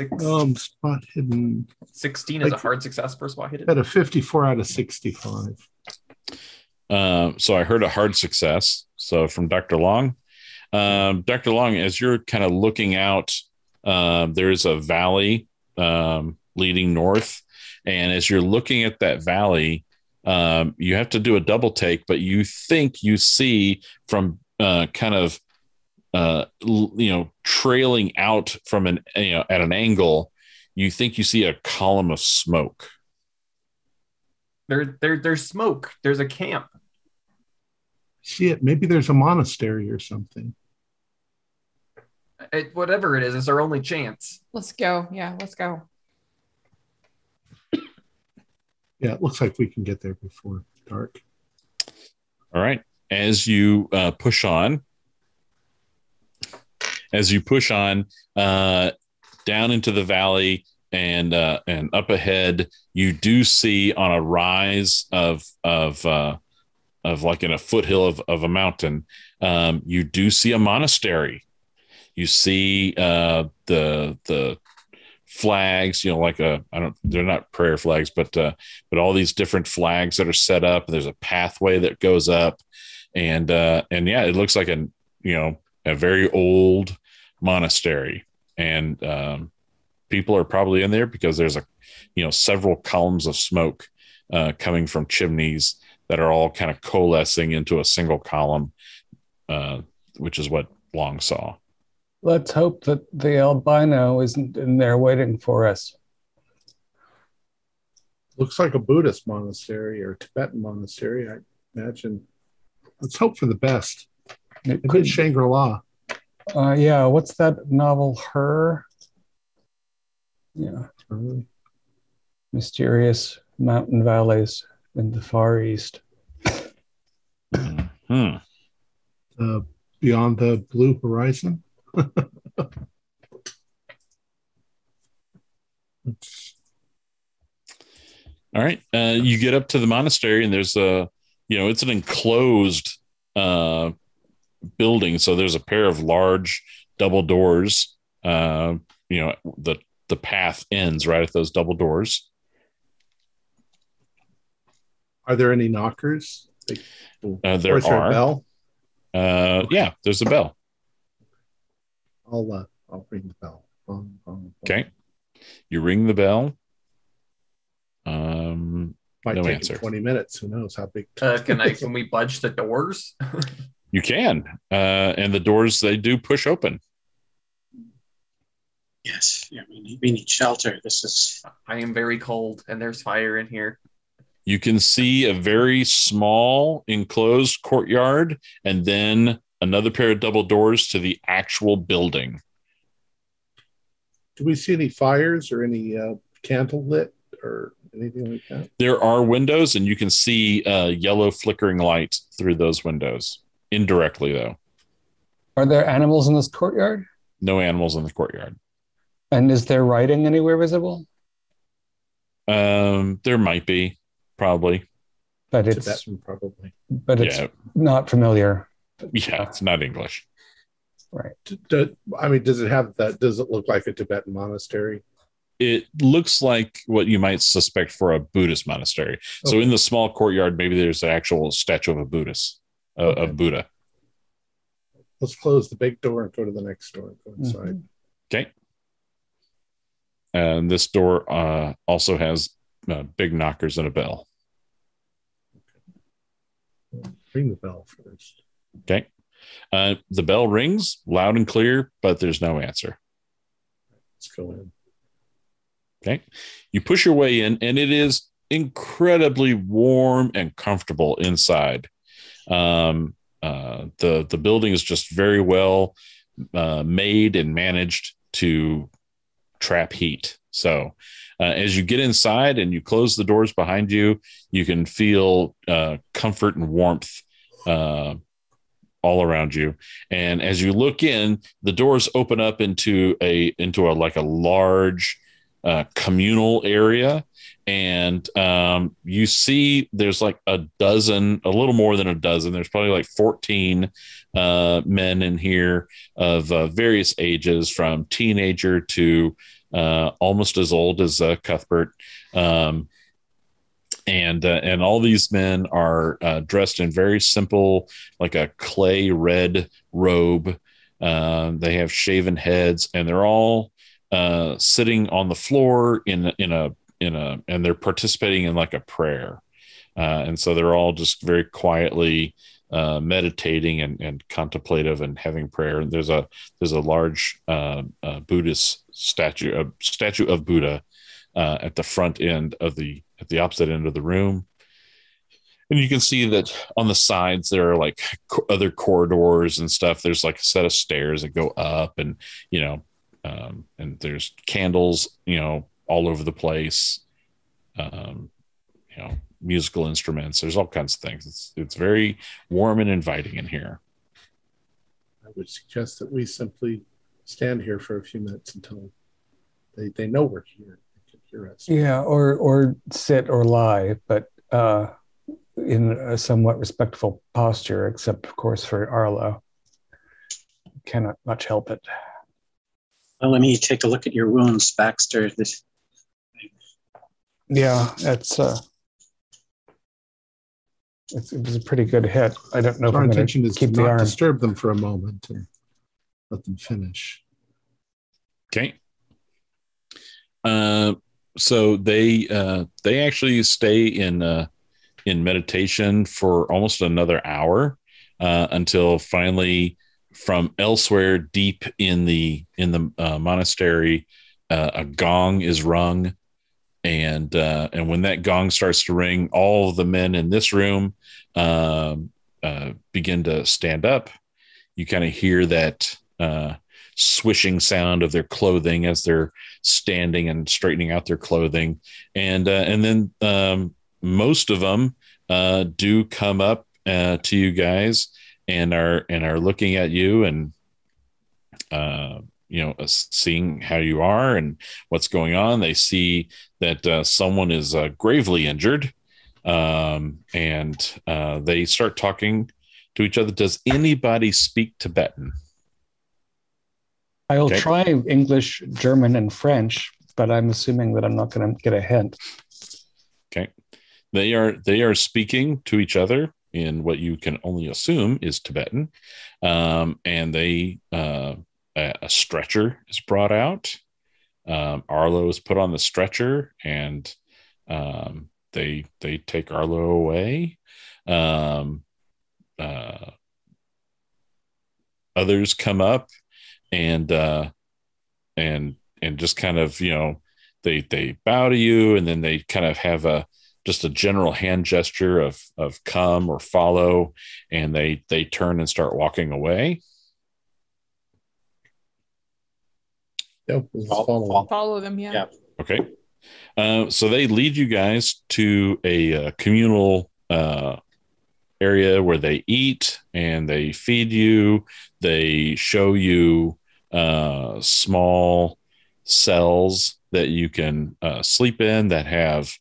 Six- Um, spot hidden 16 is a hard success for spot hidden. at a 54 out of 65. Uh, so I heard a hard success. So from Dr. Long, um, Dr. Long, as you're kind of looking out, um, there's a valley um, leading north, and as you're looking at that valley, um, you have to do a double take, but you think you see from uh, kind of uh, you know trailing out from an you know at an angle, you think you see a column of smoke. There, there, there's smoke. There's a camp. See it? Maybe there's a monastery or something. It, whatever it is, it's our only chance. Let's go. Yeah, let's go. Yeah, it looks like we can get there before dark. All right. As you uh, push on, as you push on uh, down into the valley and uh, and up ahead, you do see on a rise of of uh, of like in a foothill of, of a mountain, um, you do see a monastery. You see uh, the the flags, you know, like a I don't they're not prayer flags, but uh, but all these different flags that are set up. There's a pathway that goes up, and uh, and yeah, it looks like a you know a very old monastery, and um, people are probably in there because there's a you know several columns of smoke uh, coming from chimneys that are all kind of coalescing into a single column, uh, which is what Long saw. Let's hope that the albino isn't in there waiting for us. Looks like a Buddhist monastery or Tibetan monastery, I imagine. Let's hope for the best. It could, it's Shangri La. Uh, yeah. What's that novel? Her. Yeah, mysterious mountain valleys in the far east. Hmm. Uh, beyond the blue horizon. All right. Uh, you get up to the monastery, and there's a, you know, it's an enclosed uh, building. So there's a pair of large double doors. Uh, you know, the the path ends right at those double doors. are there any knockers? Like, Uh, there or is there a are. bell? Uh, yeah, there's a bell. I'll uh, I'll ring the bell. Okay. You ring the bell. Um, Might No take answer. 20 minutes. Who knows how big? Uh, can I? Can we budge the doors? you can, uh, and the doors they do push open. Yes, yeah, we need, we need shelter. This is I am very cold, and there's fire in here. You can see a very small enclosed courtyard, and then another pair of double doors to the actual building. Do we see any fires or any uh, candle lit or anything like that? There are windows, and you can see uh, yellow flickering light through those windows. Indirectly, though, Are there animals in this courtyard? no animals in the courtyard. And is there writing anywhere visible? Um, there might be, probably. But it's Tibetan, probably. but it's Yeah, not familiar. yeah, it's not English. Right. I mean, does it have that? Does it look like a Tibetan monastery? It looks like what you might suspect for a Buddhist monastery. So in the small courtyard, maybe there's an actual statue of a Buddhist, uh, Okay. of Buddha. let's close the big door and go to the next door and go inside. Okay. And this door uh, also has uh, big knockers and a bell. Ring the bell first. Okay. Uh, the bell rings loud and clear, but there's no answer. Let's go in. Okay. You push your way in, and it is incredibly warm and comfortable inside. Um, uh, the the building is just very well uh, made and managed to trap heat. So, uh, as you get inside and you close the doors behind you, you can feel uh, comfort and warmth uh, all around you. And as you look in, the doors open up into a into a like a large uh, communal area, and um, you see there's like a dozen, a little more than a dozen. There's probably like 14 uh, men in here of uh, various ages, from teenager to uh, almost as old as uh, Cuthbert. Um, and uh, and all these men are dressed in very simple, like a clay red robe. Uh, they have shaven heads, and they're all uh, sitting on the floor in in a in a, and they're participating in like a prayer. Uh, and so they're all just very quietly uh, meditating and, and contemplative and having prayer. And there's a there's a large Buddhist statue, a statue of Buddha at the front end of the at the opposite end of the room. And you can see that on the sides there are like co- other corridors and stuff. There's like a set of stairs that go up, and you know, um, and there's candles, you know, all over the place. Um, you know, musical instruments. There's all kinds of things. It's it's very warm and inviting in here. I would suggest that we simply stand here for a few minutes until they, they know we're here. They can hear us. Yeah, or or sit or lie, but uh, in a somewhat respectful posture, except of course for Arlo. Cannot much help it. Well, let me take a look at your wounds, Baxter. This Yeah, it's uh, it's, it was a pretty good hit. I don't know if Our I'm going intention to is to keep the not arm. disturb them for a moment and let them finish. Okay. Uh, so they uh, they actually stay in uh, in meditation for almost another hour uh, until finally, from elsewhere deep in the in the uh, monastery, uh, a gong is rung, and uh, and when that gong starts to ring, all the men in this room um, uh, begin to stand up. You kind of hear that uh, swishing sound of their clothing as they're standing and straightening out their clothing, and uh, and then um, most of them do come up to you guys and are and are looking at you and uh, you know seeing how you are and what's going on. They see that uh, someone is uh, gravely injured, um, and uh, they start talking to each other. Does anybody speak Tibetan? I'll Okay. try English, German, and French, but I'm assuming that I'm not going to get a hint. Okay. They are they are speaking to each other in what you can only assume is Tibetan, um, and they uh, a, stretcher is brought out. Um, Arlo is put on the stretcher, and um, they they take Arlo away. Um, uh, others come up and uh, and and just kind of you know they they bow to you, and then they kind of have a just a general hand gesture of of come or follow and they they turn and start walking away Yep, Follow- follow follow. Follow them, yeah. Yeah. okay uh, so they lead you guys to a, uh communal uh, area where they eat and they feed you they show you uh, small cells that you can uh, sleep in that have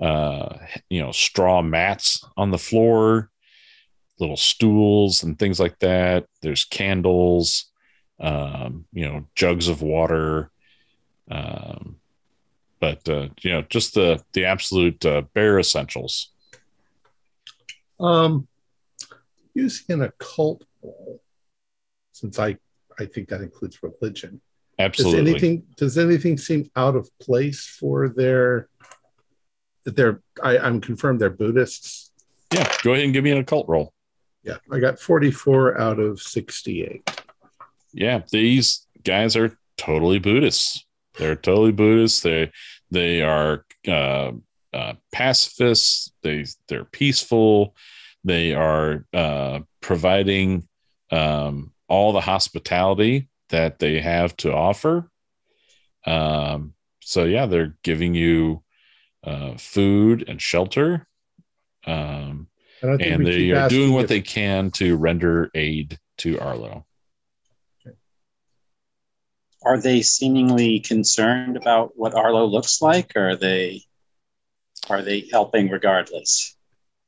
uh, you know straw mats on the floor little stools and things like that there's candles um, you know jugs of water um, but uh, you know just the the absolute uh, bare essentials Um, using an occult roll, since I I think that includes religion. Absolutely. Does anything does anything seem out of place for their that they're I, I'm confirmed they're Buddhists. Yeah. Go ahead and give me an occult roll. Yeah, I got 44 out of 68. Yeah. These guys are totally Buddhists. They're totally Buddhists. They they are uh, uh, pacifists. They they're peaceful. They are uh, providing um, all the hospitality that they have to offer. Um, so yeah, they're giving you uh, food and shelter, um, And, I think and they are doing what if- they can to render aid to Arlo. Are they seemingly concerned about what Arlo looks like, or are they are they helping regardless?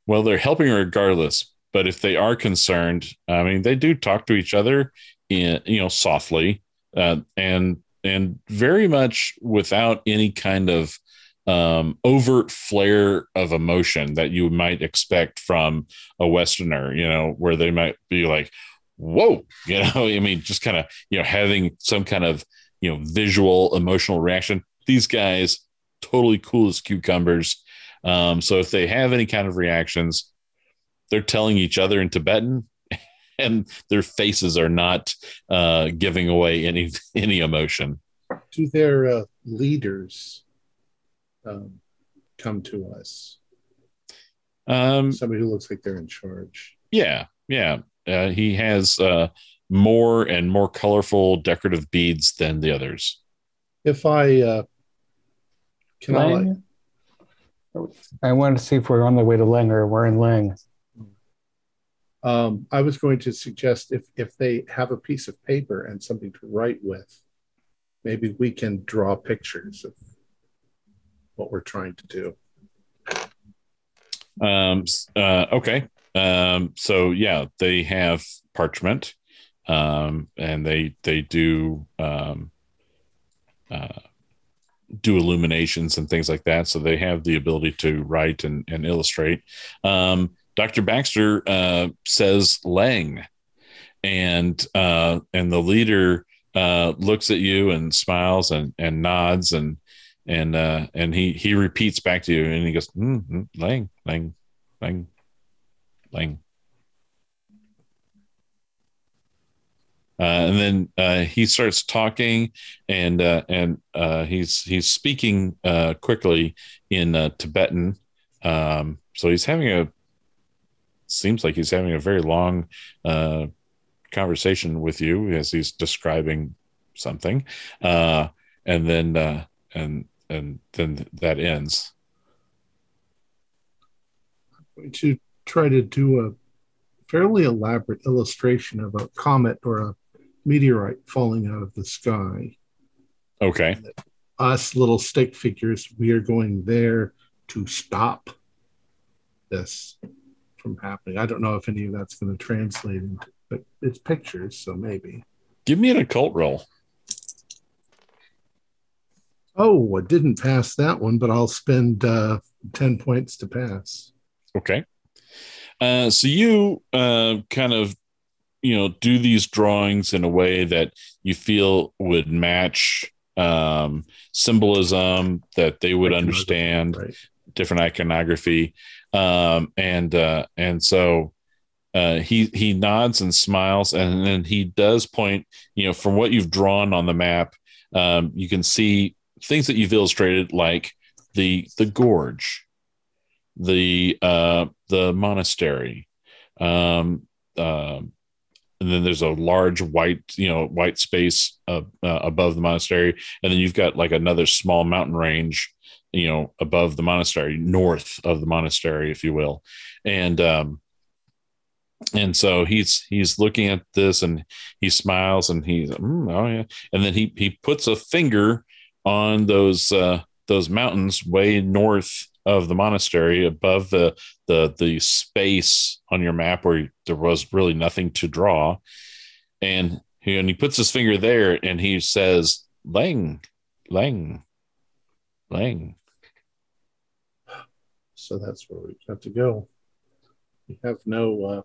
Well, they're helping regardless, but if they are concerned, I mean, they do talk to each other, in you know, softly, uh, and and very much without any kind of um, overt flare of emotion that you might expect from a Westerner. You know, where they might be like, "Whoa," you know, I mean, just kind of you know having some kind of you know visual emotional reaction. These guys totally cool as cucumbers. Um, so if they have any kind of reactions, they're telling each other in Tibetan, and their faces are not uh, giving away any any emotion. to their uh, leaders um, come to us? Um, Somebody who looks like they're in charge. yeah, yeah. Uh, he has uh, more and more colorful decorative beads than the others. If I uh, can I like, I wanted to see if we're on the way to Lang or we're in Lang. um, I was going to suggest if if they have a piece of paper and something to write with, maybe we can draw pictures of what we're trying to do. Um, uh, okay. Um, so yeah, they have parchment, um, and they they do um, uh, do illuminations and things like that. So they have the ability to write and, and illustrate. Um, Dr. Baxter uh, says Lang, and uh, and the leader uh, looks at you and smiles and and nods and and uh, and he he repeats back to you and he goes mm, Lang Lang Lang Lang. Uh, and then uh, he starts talking, and uh, and uh, he's he's speaking uh, quickly in uh, Tibetan. Um, so he's having a seems like he's having a very long conversation with you as he's describing something, and then and and then that ends. I'm going to try to do a fairly elaborate illustration of a comet or a meteorite falling out of the sky. Okay. Us little stick figures, we are going there to stop this from happening. I don't know if any of that's going to translate into, but it's pictures, so maybe. Give me an occult roll. Oh, I didn't pass that one, but I'll spend uh, 10 points to pass. Okay. Uh, so you uh, kind of, you know, do these drawings in a way that you feel would match um, symbolism that they would understand, Right. different iconography, um, and uh, and so uh, he he nods and smiles, and then he does point, you know, from what you've drawn on the map, um, you can see things that you've illustrated, like the the gorge, the uh, the monastery, um, uh, and then there's a large white you know white space uh, above the monastery, and then you've got like another small mountain range, you know, above the monastery, north of the monastery, if you will, and um, and so he's he's looking at this and he smiles and he's "Mm, oh yeah, and then he he puts a finger on those uh, those mountains way north of the monastery above the the the space on your map where there was really nothing to draw and he, and he puts his finger there and he says lang lang lang So that's where we have to go. We have no uh,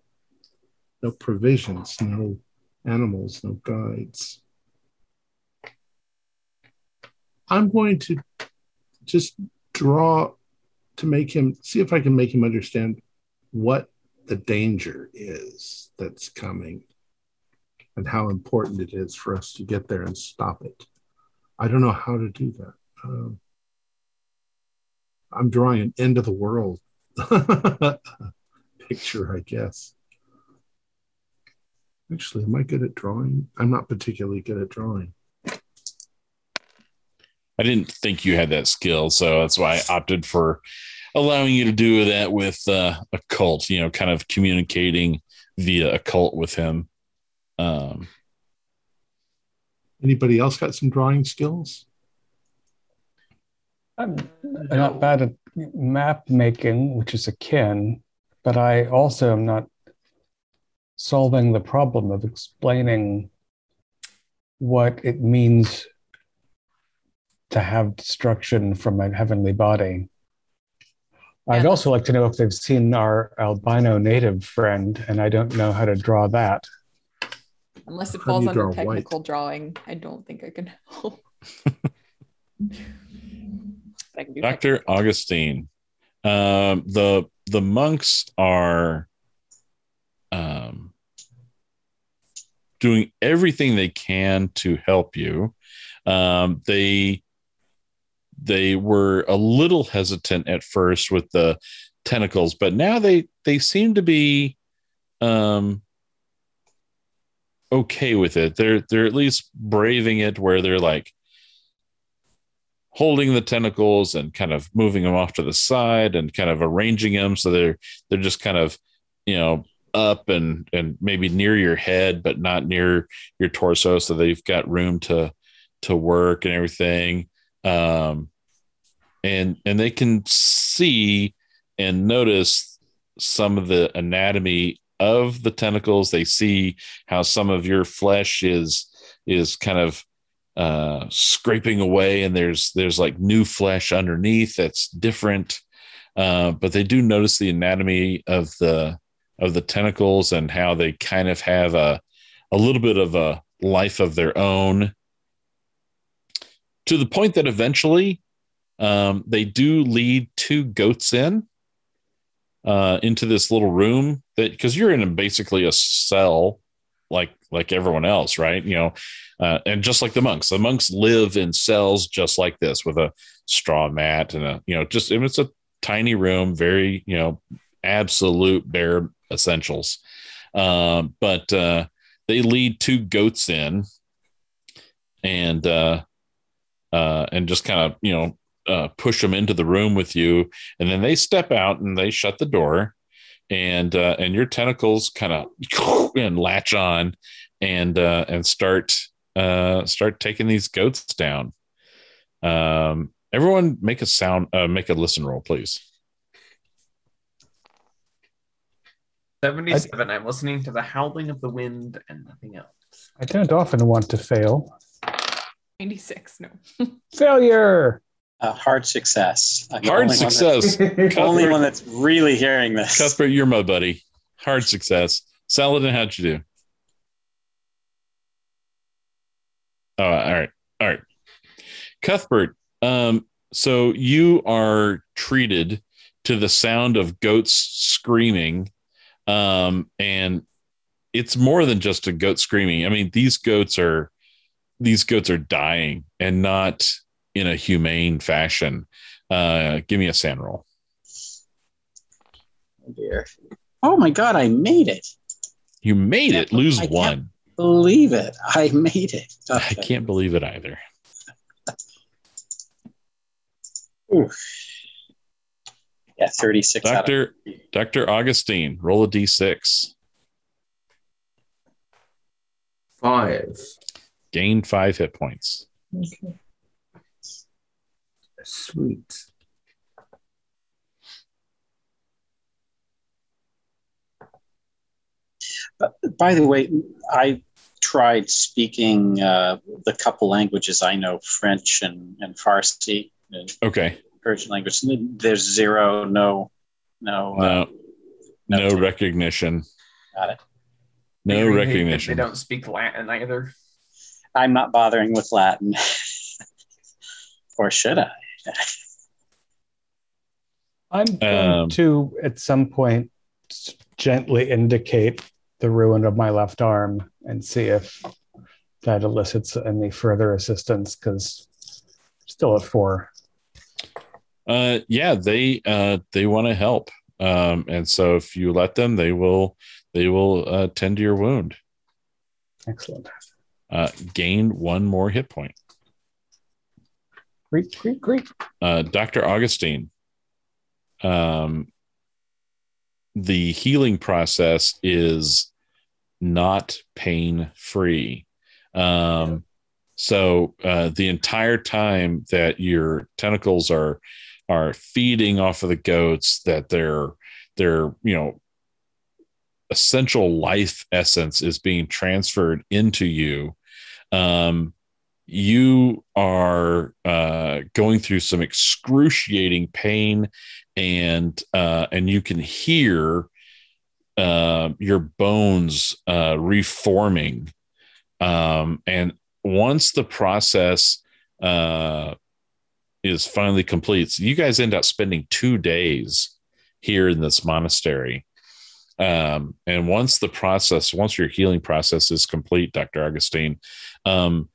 no provisions, no animals, no guides. I'm going to just draw to make him see if I can make him understand what the danger is that's coming and how important it is for us to get there and stop it. I don't know how to do that. Um, I'm drawing an end of the world picture, I guess. Actually, am I good at drawing? I'm not particularly good at drawing. I didn't think you had that skill, so that's why I opted for allowing you to do that with uh, a cult. You know, kind of communicating via a cult with him. Um, Anybody else got some drawing skills? I'm not bad at map making, which is akin, but I also am not solving the problem of explaining what it means to have destruction from a heavenly body. I'd also like to know if they've seen our albino native friend, and I don't know how to draw that. Unless it falls you under draw white? technical drawing, I don't think I can help. I can do tech- Dr. Augustine. Um, the the monks are um, doing everything they can to help you. Um, they they were a little hesitant at first with the tentacles, but now they they seem to be um, okay with it. They're they're at least braving it where they're like holding the tentacles and kind of moving them off to the side and kind of arranging them. So they're they're just kind of you know up and and maybe near your head but not near your torso. So they've got room to to work and everything. Um and and they can see and notice some of the anatomy of the tentacles. They see how some of your flesh is is kind of uh scraping away and there's there's like new flesh underneath that's different. Uh but they do notice the anatomy of the of the tentacles and how they kind of have a a little bit of a life of their own. To the point that eventually um they do lead two goats in uh into this little room that because you're in basically a cell like like everyone else right? You know uh, and just like the monks. The monks live in cells just like this with a straw mat and a you know just it's a tiny room very you know absolute bare essentials. Um, but uh, they lead two goats in and uh, uh, and just kind of you know uh, push them into the room with you and then they step out and they shut the door and uh, and your tentacles kind of and latch on and uh, and start uh, start taking these goats down. Um, everyone, make a sound, uh, make a listen roll, please. 77. I'm listening to the howling of the wind and nothing else. I don't often want to fail. 96. No. Failure! A hard success. I'm Hard only one success. that's- Only one that's really hearing this. Cuthbert, you're my buddy. Hard success. Saladin, how'd you do? Oh, all right, all right. Cuthbert, um, so you are treated to the sound of goats screaming, um, and it's more than just a goat screaming. I mean, these goats are these goats are dying, and not in a humane fashion. Uh, give me a SAN roll. Oh, dear. Oh my God, I made it. You made it. Lose I can't- one. Believe it. I made it. I can't believe it either. Oof. Yeah, 36 out of Doctor Doctor Augustine, roll a d6. Five. Gain five hit points. Sweet. By the way, I tried speaking uh, the couple languages I know French and, and Farsi, the Okay. Persian language. There's zero, no, no. uh, No, no no- recognition. Got it. No they- recognition. They don't speak Latin either. I'm not bothering with Latin. or should I? I'm going Um, to, at some point, gently indicate the ruin of my left arm and see if that elicits any further assistance because still at four. Uh, yeah, they uh they want to help. Um, and so if you let them, they will they will uh, tend to your wound. Excellent. Uh, gain one more hit point. Great, great, great. uh, Dr. Augustine, um, the healing process is not pain free. Um, so uh, the entire time that your tentacles are are feeding off of the goats, that their their you know essential life essence is being transferred into you. Um, you are uh, going through some excruciating pain and uh, and you can hear uh, your bones uh, reforming. Um, and once the process uh, is finally complete so you guys end up spending two days here in this monastery. Um, and once the process once your healing process is complete dr augustine um,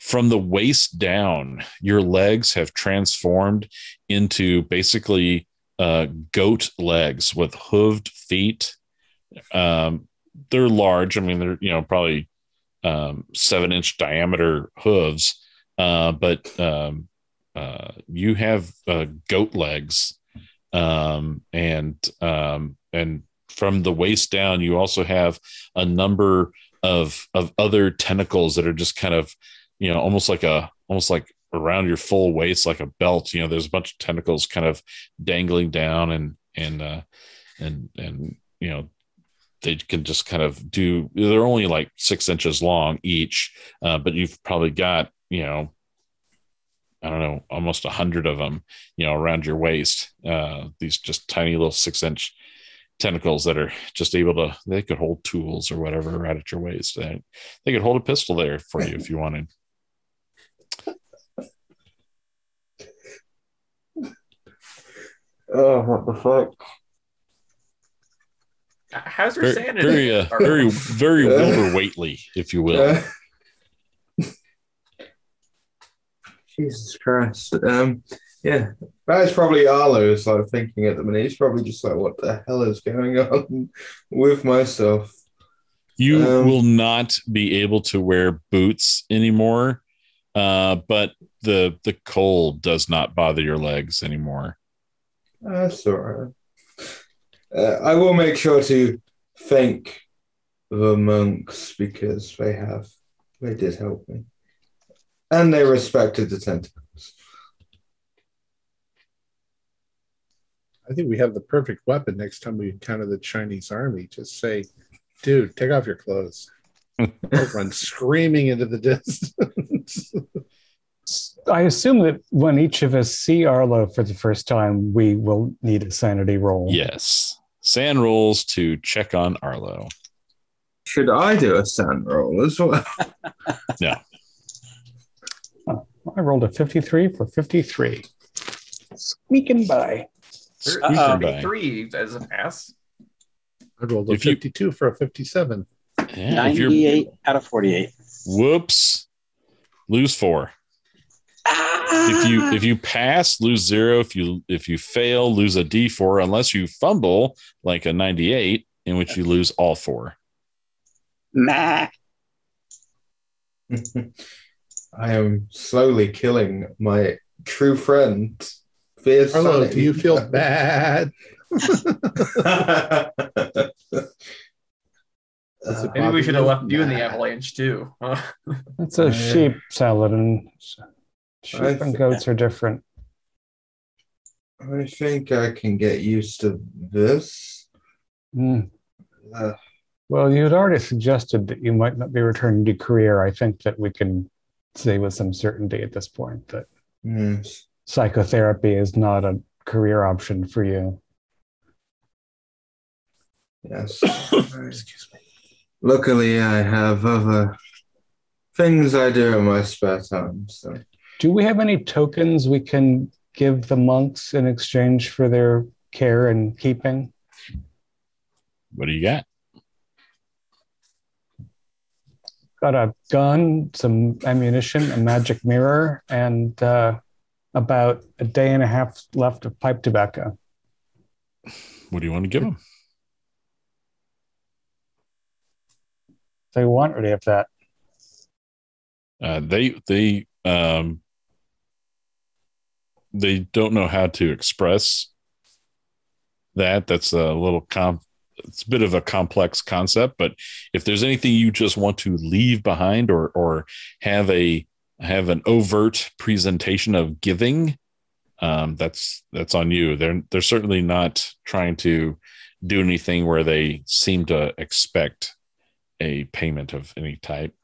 from the waist down, your legs have transformed into basically uh, goat legs with hooved feet. Um, they're large. I mean, they're you know probably um, seven inch diameter hooves, uh, but um, uh, you have uh, goat legs, um, and um, and from the waist down, you also have a number of of other tentacles that are just kind of you know almost like a almost like around your full waist like a belt you know there's a bunch of tentacles kind of dangling down and and uh and and you know they can just kind of do they're only like six inches long each uh, but you've probably got you know i don't know almost a hundred of them you know around your waist uh these just tiny little six inch tentacles that are just able to they could hold tools or whatever right at your waist. They, they could hold a pistol there for you if you wanted Oh, what the fuck? How's your very sanity? very uh, very very wilbur Whateley, if you will Uh, Jesus Christ. Um, yeah, that is probably Arlo's like thinking at the minute. He's probably just like, what the hell is going on with myself? You Um, will not be able to wear boots anymore, uh, but the the cold does not bother your legs anymore. That's all right. Uh, I will make sure to thank the monks because they have, they did help me. And they respected the tentacles. I think we have the perfect weapon next time we encounter the Chinese army. Just say, dude, take off your clothes. They'll run screaming into the distance. I assume that when each of us see Arlo for the first time, we will need a sanity roll. Yes, SAN rolls to check on Arlo. Should I do a SAN roll as well? No. Oh, I rolled a 53 for 53. Squeaking by. There- Uh-oh. Uh, there as a pass. I rolled a If you- 52 for a 57. Yeah, 98 out of 48. whoops, lose four. If you ah. if you pass, lose zero. If you if you fail, lose a D four. Unless you fumble like a ninety eight, in which you lose all four. Nah. I am slowly killing my true friend. Fierce Arlo, do you feel bad? Does it Maybe we should have you? left you in the avalanche too. Huh? It's a Yeah. sheep salad, and sheep I and goats are different. I think I can get used to this. Mm. Uh, Well, you had already suggested that you might not be returning to career. I think that we can say with some certainty at this point that yes. psychotherapy is not a career option for you. Yes. Excuse me. luckily, I have other things I do in my spare time. So Do we have any tokens we can give the monks in exchange for their care and keeping? What do you got? Got a gun, some ammunition, a magic mirror, and uh, about a day and a half left of pipe tobacco. What do you want to give them? They want or they have that. Uh, they they um they don't know how to express that. That's a little comp. It's a bit of a complex concept, but if there's anything you just want to leave behind or or have a have an overt presentation of giving, um, that's that's on you. They're they're certainly not trying to do anything where they seem to expect a payment of any type.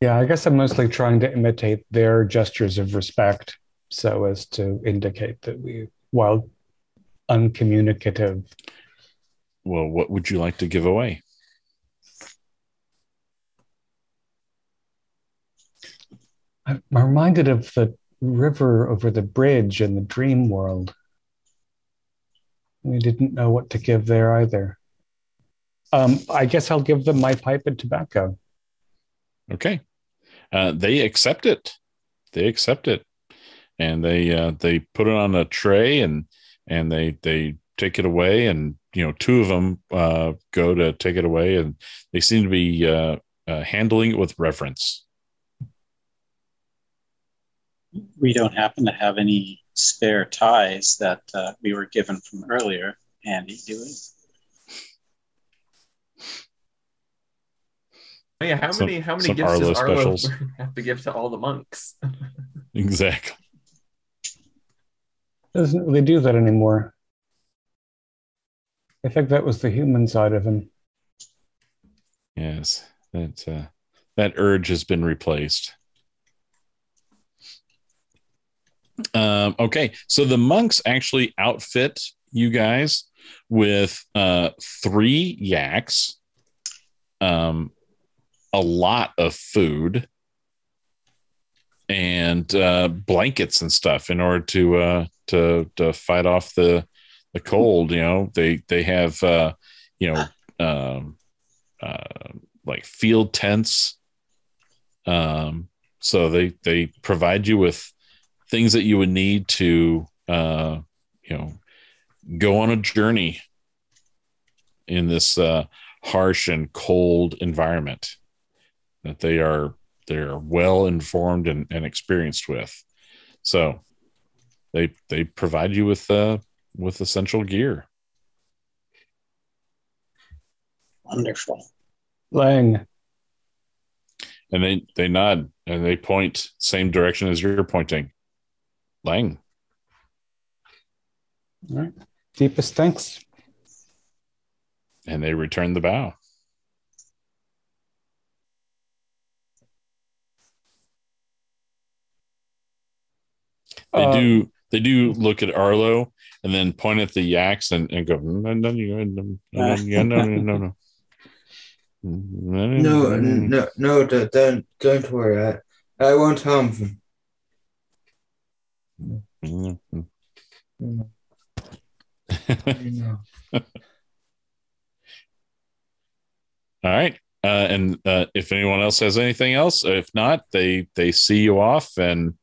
Yeah, I guess I'm mostly trying to imitate their gestures of respect so as to indicate that we, while uncommunicative, Well, what would you like to give away? I'm reminded of the river over the bridge in the dream world. We didn't know what to give there either. Um, I guess I'll give them my pipe and tobacco. Okay. Uh, they accept it. They accept it, and they uh, they put it on a tray and and they they take it away. And you know, two of them uh, go to take it away, and they seem to be uh, uh, handling it with reverence. We don't happen to have any spare ties that uh, we were given from earlier. Andy, do we? Oh, yeah, how Some- many how many some gifts does Arlo Arlo specials. have to give to all the monks? Exactly. Doesn't really do that anymore. I think that was the human side of him. Yes. That uh, that urge has been replaced. Um, okay, so the monks actually outfit you guys with uh, three yaks, um, a lot of food, and uh, blankets and stuff in order to uh, to to fight off the the cold. You know, they they have uh, you know um, uh, like field tents. Um, so they they provide you with things that you would need to uh, you know go on a journey in this uh, harsh and cold environment that they are they're well informed and, and experienced with. So they they provide you with uh, with essential gear. Wonderful. Lang, And they they nod and they point same direction as you're pointing. Lang. All right. Deepest thanks. and they return the bow. They Uh, do they do look at Arlo and then point at the yaks and, and go mm, mm, mm, no no no no no no no no no no No, no, don't, don't, worry. I, I won't harm them. No. Mm-hmm. All right. Uh, and uh, if anyone else has anything else, if not, they they see you off, and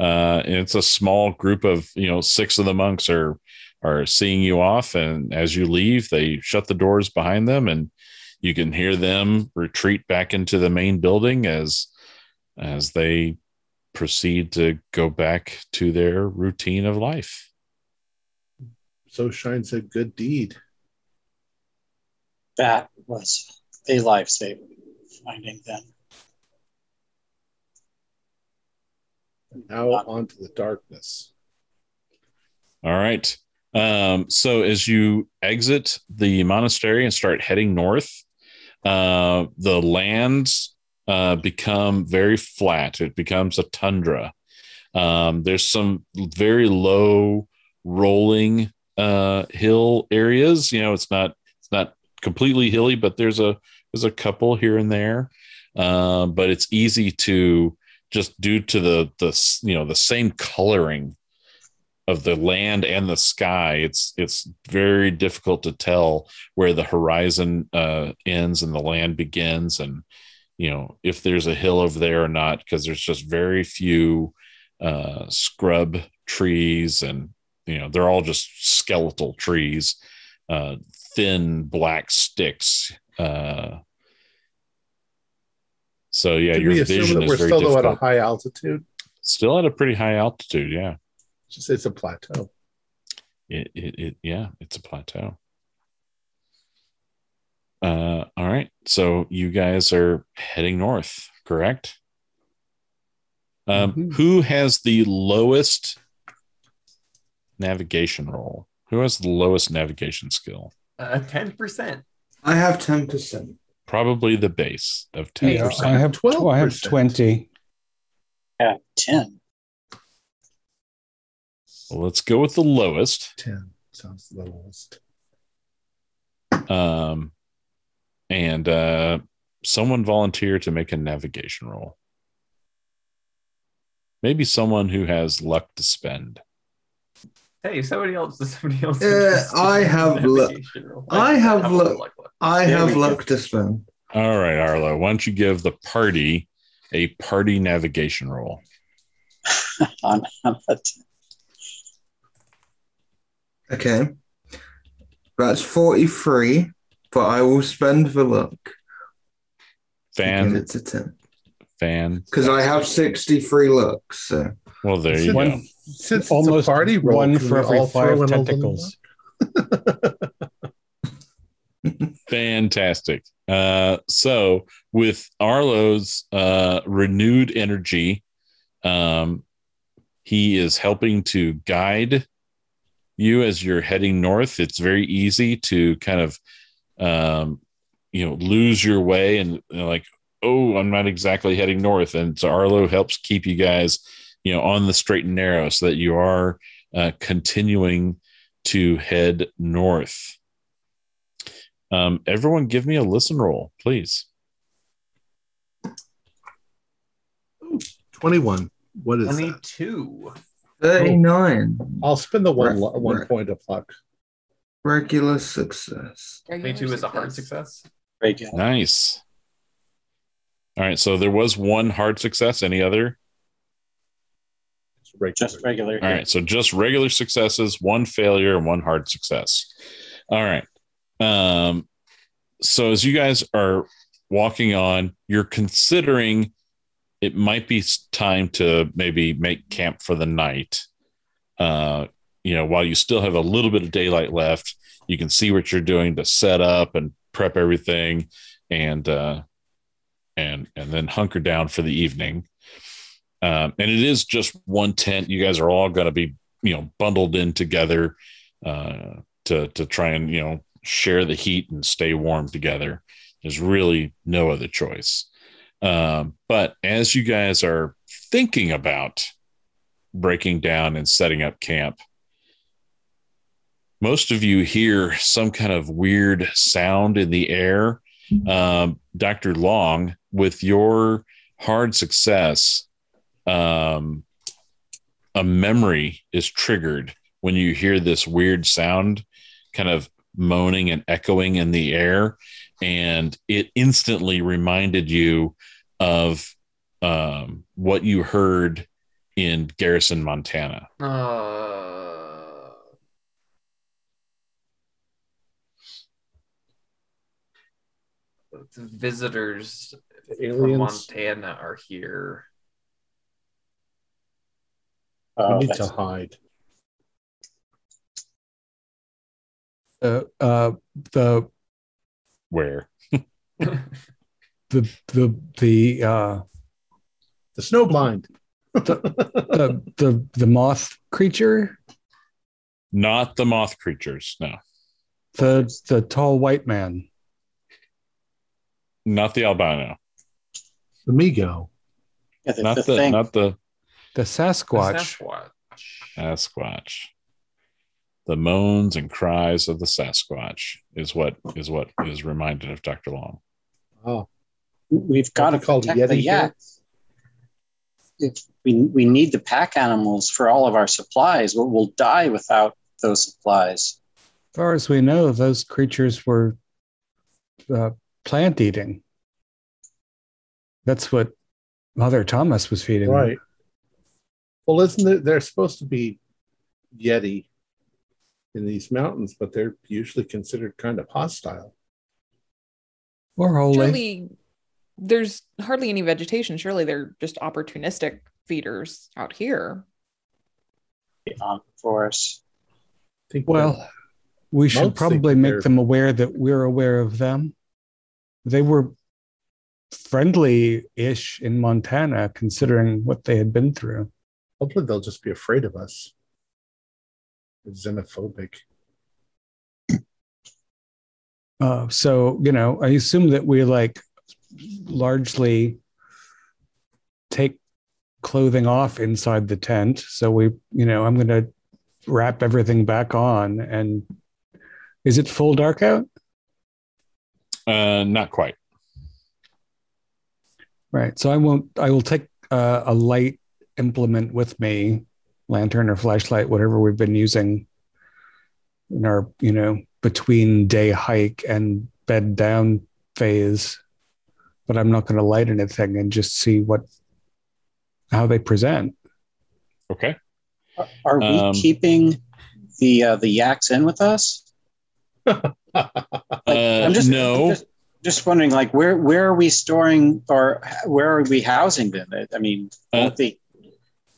uh, and it's a small group of you know six of the monks are are seeing you off, and as you leave, they shut the doors behind them, and you can hear them retreat back into the main building as as they proceed to go back to their routine of life. So shines a good deed. That was a lifesaver finding them. Now on to the darkness. All right. Um, so as you exit the monastery and start heading north, uh, the lands uh, become very flat. It becomes a tundra. Um, there's some very low rolling uh, hill areas. You know, it's not it's not completely hilly, but there's a There's a couple here and there, uh, but it's easy to just due to the the you know the same coloring of the land and the sky. It's it's very difficult to tell where the horizon uh, ends and the land begins, and you know if there's a hill over there or not, because there's just very few uh, scrub trees, and you know they're all just skeletal trees, uh, thin black sticks. Uh, so yeah, Did your we vision that is we're very still though, at a high altitude? Still at a pretty high altitude, yeah. It's just it's a plateau. It, it, it yeah, it's a plateau. Uh, all right. So you guys are heading north, correct? Um, Mhm. Who has the lowest navigation roll? Who has the lowest navigation skill? Uh, Ten percent. I have 10%. Probably the base of ten Yeah. I have 12. I have twenty. Yeah, ten. Well, let's go with the lowest. Ten sounds the lowest. Um, and uh, someone volunteer to make a navigation roll. Maybe someone who has luck to spend. Hey, somebody else. Somebody else. Uh, I have luck. navigation. I have a luck. luck. luck. I have we luck to spend. All right, Arlo, why don't you give the party a party navigation roll? On, on a ten. Okay. That's 43, but I will spend the luck. to get Fan, it to 10. fan. Because I have 63 luck. So Well, there you One- go. Since it's Almost a party roll, one for every all five throw in a little tentacles. Fantastic. Uh, so with Arlo's uh, renewed energy, um, he is helping to guide you as you're heading north. It's very easy to kind of, um, you know, lose your way and you know, like, oh, I'm not exactly heading north. And so Arlo helps keep you guys, you know, on the straight and narrow so that you are uh, continuing to head north. Um, everyone, give me a listen roll, please. 21. What is that? Twenty-two. 39. I'll spend the one Right, lo- one right. point of luck. Regular success. Twenty-two is a hard success. Regular. Nice. All right, so there was one hard success. Any other? It's regular. Just regular. All right, so just regular successes, one failure, and one hard success. All right. Um, so as you guys are walking on, you're considering it might be time to maybe make camp for the night. Uh, you know, while you still have a little bit of daylight left, you can see what you're doing to set up and prep everything, and uh, and and then hunker down for the evening. Um, and it is just one tent. You guys are all going to be, you know, bundled in together uh, to to try and you know share the heat and stay warm together. There's really no other choice. Um, but as you guys are thinking about breaking down and setting up camp, most of you hear some kind of weird sound in the air. Um, Dr. Long, with your hard success, um, a memory is triggered when you hear this weird sound kind of moaning and echoing in the air. And it instantly reminded you of um, what you heard in Garrison, Montana. Uh, the visitors The from. Montana are here. We Oh, need to hide. Uh, uh, the Where? the the the uh, The snowblind. the the the moth creature, Not the moth creatures. No, the the tall white man. not the albino. The Mi-Go. yeah, the, Not the the, not the The Sasquatch. Sasquatch. Sasquatch. The moans and cries of the Sasquatch is what is what is reminded of Dr. Long. Oh, We've got to call the protect the Yeti here? yaks. If we, we need the pack animals for all of our supplies. We'll, we'll die without those supplies. As far as we know, those creatures were uh, plant eating. That's what Mother Thomas was feeding. them. Right. Well, isn't it? They're supposed to be Yeti in these mountains, but they're usually considered kind of hostile. Or holy. Surely there's hardly any vegetation. Surely they're just opportunistic feeders out here. For us. Think Well, we should probably make they're- them aware that we're aware of them. They were friendly ish in Montana, considering what they had been through. Hopefully they'll just be afraid of us. They're xenophobic. Uh, so, you know, I assume that we like largely take clothing off inside the tent. So we, you know, I'm going to wrap everything back on. And is it full dark out? Uh, not quite. Right. So I won't, I will take uh, a light implement with me, lantern or flashlight, whatever we've been using in our, you know, between day hike and bed down phase. But I'm not going to light anything and just see what, how they present. Okay. Are, are we Um, keeping the uh, the yaks in with us? Like, Uh, I'm just, no. I'm just just wondering, like, where where are we storing or where are we housing them? I mean, Uh, won't they-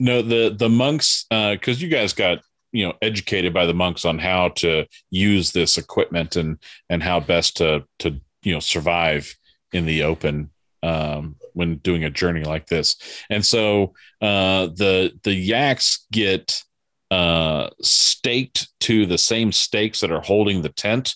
No, the the monks, because you guys got you know educated by the monks on how to use this equipment and and how best to to you know survive in the open um, when doing a journey like this. And so uh, the the yaks get uh, staked to the same stakes that are holding the tent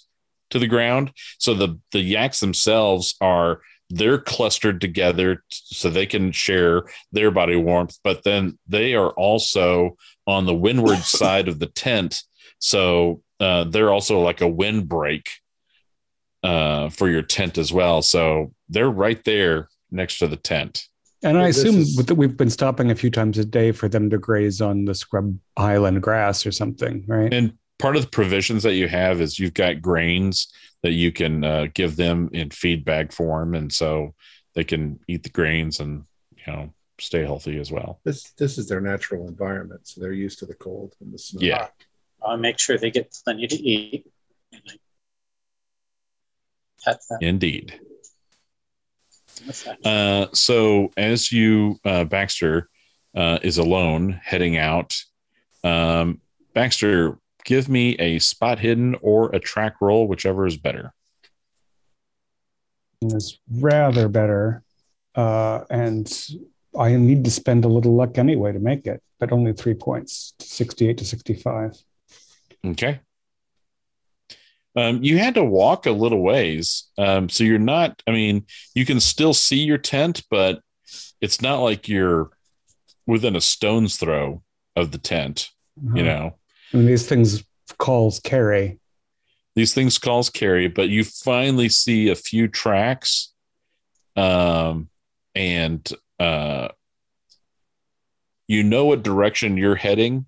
to the ground. So the the yaks themselves are they're clustered together so they can share their body warmth, but then they are also on the windward side of the tent. So uh, they're also like a windbreak uh, for your tent as well. So they're right there next to the tent. And I Well, this assume is- that we've been stopping a few times a day for them to graze on the scrub highland grass or something, right? And part of the provisions that you have is you've got grains that you can uh, give them in feed bag form. And so they can eat the grains and, you know, stay healthy as well. This this is their natural environment, so they're used to the cold and the snow. Yeah. I'll make sure they get plenty to eat. Pet them Indeed. Uh, so as you, uh, Baxter uh, is alone heading out. Um, Baxter, give me a spot hidden or a track roll, whichever is better. is rather better. Uh, and I need to spend a little luck anyway to make it, but only three points 68 to 65. Okay. Um, you had to walk a little ways. Um, so you're not, I mean, you can still see your tent, but it's not like you're within a stone's throw of the tent, you know. And these things calls carry. these things calls carry, but you finally see a few tracks, um, and uh, you know what direction you're heading.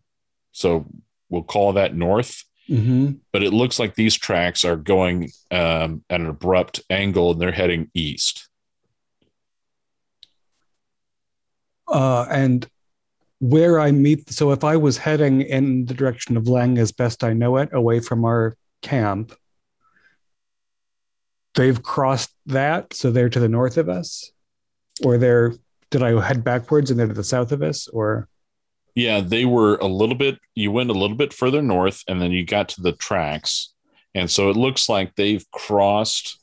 So we'll call that north. Mm-hmm. But it looks like these tracks are going um, at an abrupt angle, and they're heading east. Uh, and where I meet, so if I was heading in the direction of Lang as best I know it, away from our camp, they've crossed that, so they're to the north of us, or they're did I head backwards and they're to the south of us, or Yeah, they were a little bit. You went a little bit further north, and then you got to the tracks, and so it looks like they've crossed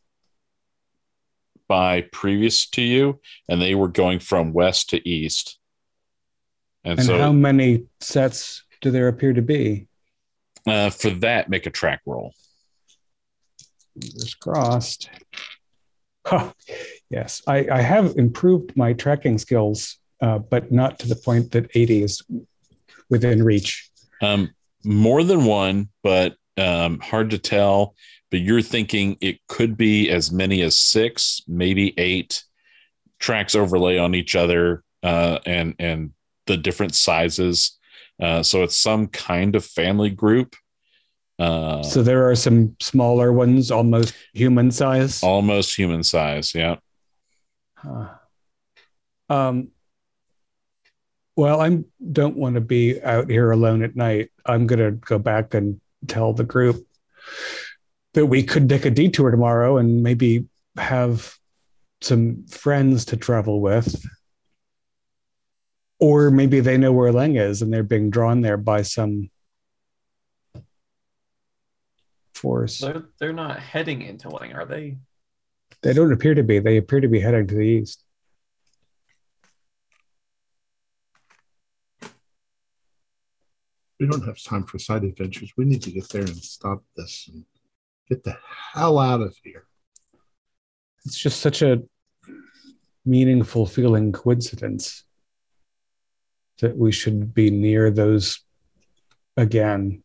by previous to you, and they were going from west to east. And, and so, how many sets do there appear to be? uh, for that, make a track roll. Fingers crossed. Huh. Yes, I, I have improved my tracking skills, uh, but not to the point that 80 is within reach. Um, more than one, but um, hard to tell but you're thinking it could be as many as six, maybe eight tracks overlay on each other, uh, and and the different sizes. Uh, so it's some kind of family group. Uh, So there are some smaller ones, almost human size. almost human size. Yeah. Huh. Um, well, I don't want to be out here alone at night. I'm going to go back and tell the group that we could take a detour tomorrow and maybe have some friends to travel with. Or maybe they know where Leng is and they're being drawn there by some force. They're, they're not heading into Leng, are they? They don't appear to be. They appear to be heading to the east. We don't have time for side adventures. We need to get there and stop this and get the hell out of here. It's just such a meaningful feeling coincidence that we should be near those again.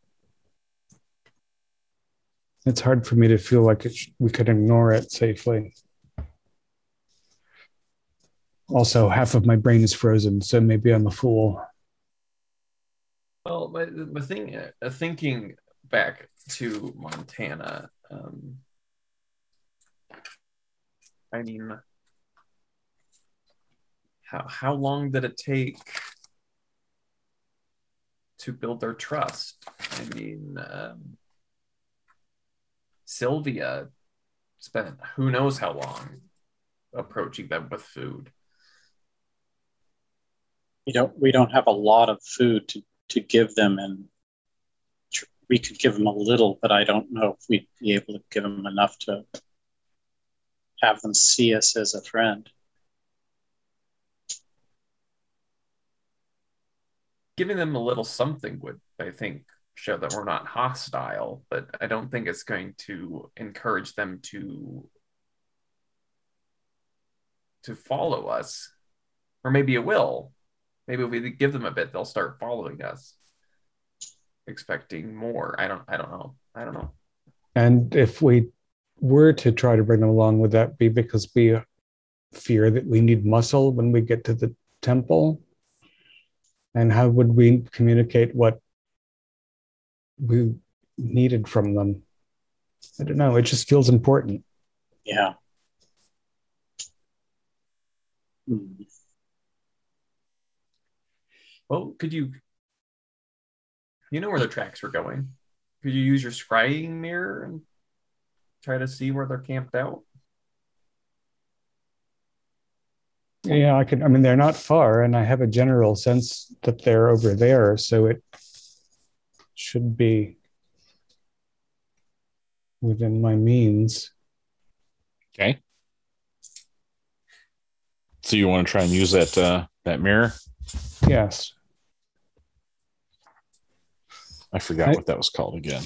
It's hard for me to feel like sh- we could ignore it safely. Also, half of my brain is frozen, so maybe I'm a fool. Well, my, the thing, uh, thinking back to Montana, um, I mean, how how long did it take to build their trust? I mean, um, Sylvia spent who knows how long approaching them with food. We don't we don't have a lot of food to, to give them, and we could give them a little, but I don't know if we'd be able to give them enough to have them see us as a friend. Giving them a little something would i think show that we're not hostile but i don't think it's going to encourage them to to follow us. Or maybe it will. Maybe if we give them a bit they'll start following us expecting more. I don't i don't know. I don't know. And if we were to try to bring them along, would that be because we fear that we need muscle when we get to the temple? And how would we communicate what we needed from them? I don't know. It just feels important. Yeah. Hmm. well could you you know where the tracks were going could you use your scrying mirror and try to see where they're camped out Yeah, I can. I mean, they're not far, and I have a general sense that they're over there, so it should be within my means. Okay. So you want to try and use that uh, that mirror? Yes. I forgot I- what that was called again.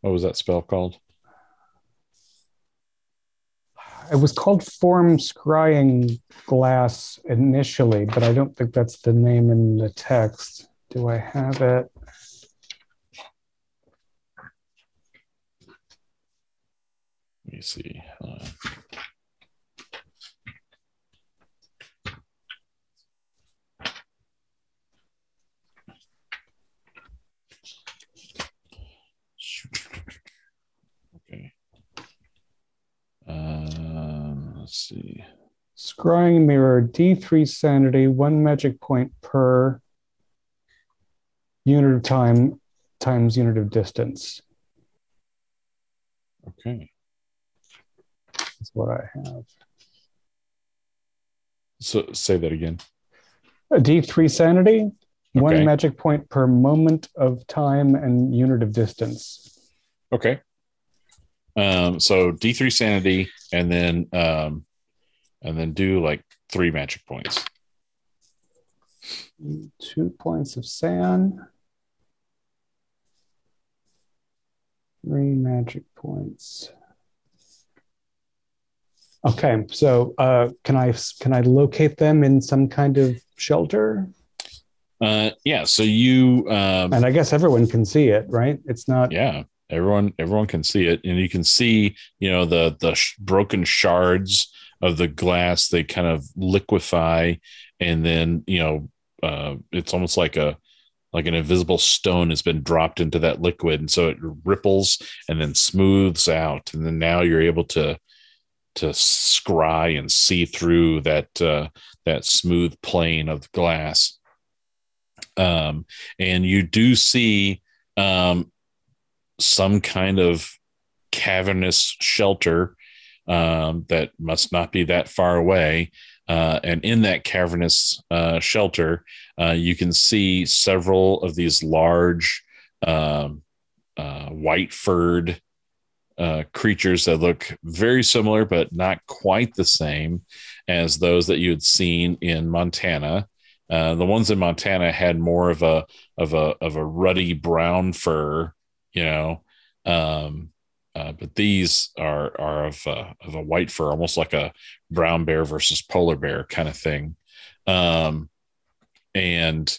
What was that spell called? It was called Form Scrying Glass initially, but I don't think that's the name in the text. Do I have it? Let me see. Uh, let's see. Scrying Mirror, D3 Sanity, one magic point per unit of time times unit of distance. Okay. That's what I have. So say that again. A D3 Sanity, one magic point per moment of time and unit of distance. Okay. Um, so D3 sanity and then um and then do like three magic points. Two points of SAN. Three magic points. Okay, so uh, can I can I locate them in some kind of shelter? Uh, yeah. So you, um, And I guess everyone can see it, right? It's not. yeah, everyone, everyone can see it, and you can see, you know, the the sh- broken shards of the glass. They kind of liquefy, and then you know, uh, it's almost like a like an invisible stone has been dropped into that liquid, and so it ripples and then smooths out, and then now you're able to to scry and see through that uh, that smooth plane of glass. Um, and you do see um, some kind of cavernous shelter um, that must not be that far away. Uh, and in that cavernous uh, shelter, uh, you can see several of these large um, uh, white furred uh, creatures that look very similar, but not quite the same as those that you had seen in Montana. Uh, the ones in Montana had more of a of a of a ruddy brown fur, you know, um, uh, but these are are of uh, of a white fur, almost like a brown bear versus polar bear kind of thing, um, and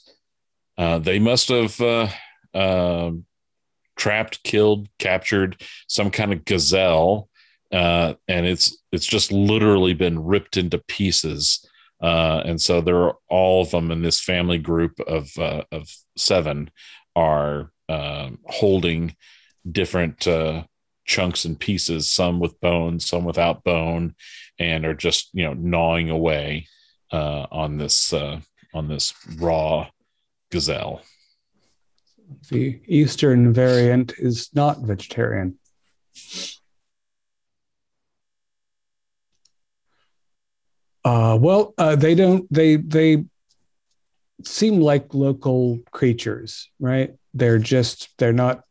uh, they must have uh, um trapped, killed, captured some kind of gazelle, uh, and it's it's just literally been ripped into pieces. Uh, and so there are all of them in this family group of of seven are um, holding different uh, chunks and pieces, some with bone, some without bone, and are just you know gnawing away uh, on this uh, on this raw gazelle. The Eastern variant is not vegetarian. Uh, well, uh, they don't. They they seem like local creatures, right? They're just. They're not.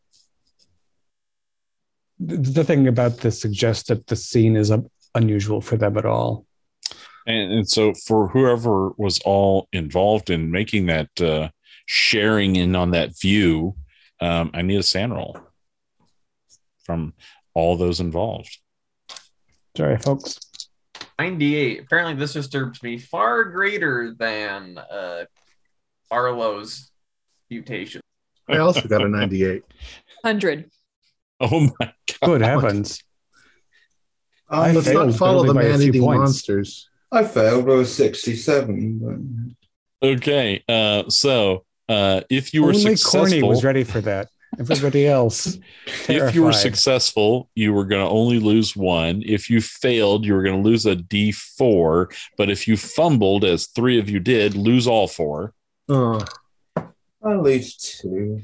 The, the thing about this suggests that the scene is unusual for them at all. And, and so for whoever was all involved in making that uh, sharing in on that view, um, I need a SAN roll from all those involved. Sorry, folks. 98. Apparently, this disturbs me far greater than uh, Arlo's mutation. I also got a 98. 100. Oh my god! Good heavens. I Let's failed, not follow the only by a man few eating points. monsters. I failed. I was 67. Okay, uh, so uh, if you were Only Corny successful, was ready for that. Everybody else, if you were successful, you were going to only lose one. If you failed, you were going to lose a D four. But if you fumbled, as three of you did, lose all four. Oh, At least two.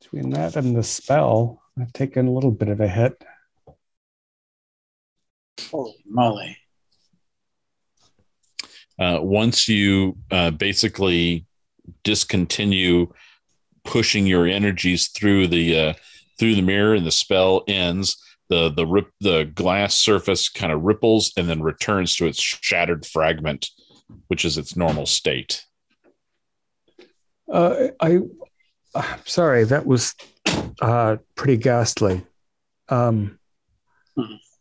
between that and the spell, I've taken a little bit of a hit. Holy moly. uh, once you uh, basically discontinue pushing your energies through the uh, through the mirror and the spell ends the the rip the glass surface kind of ripples and then returns to its shattered fragment which is its normal state Uh, I, I'm sorry, that was uh, pretty ghastly. Um.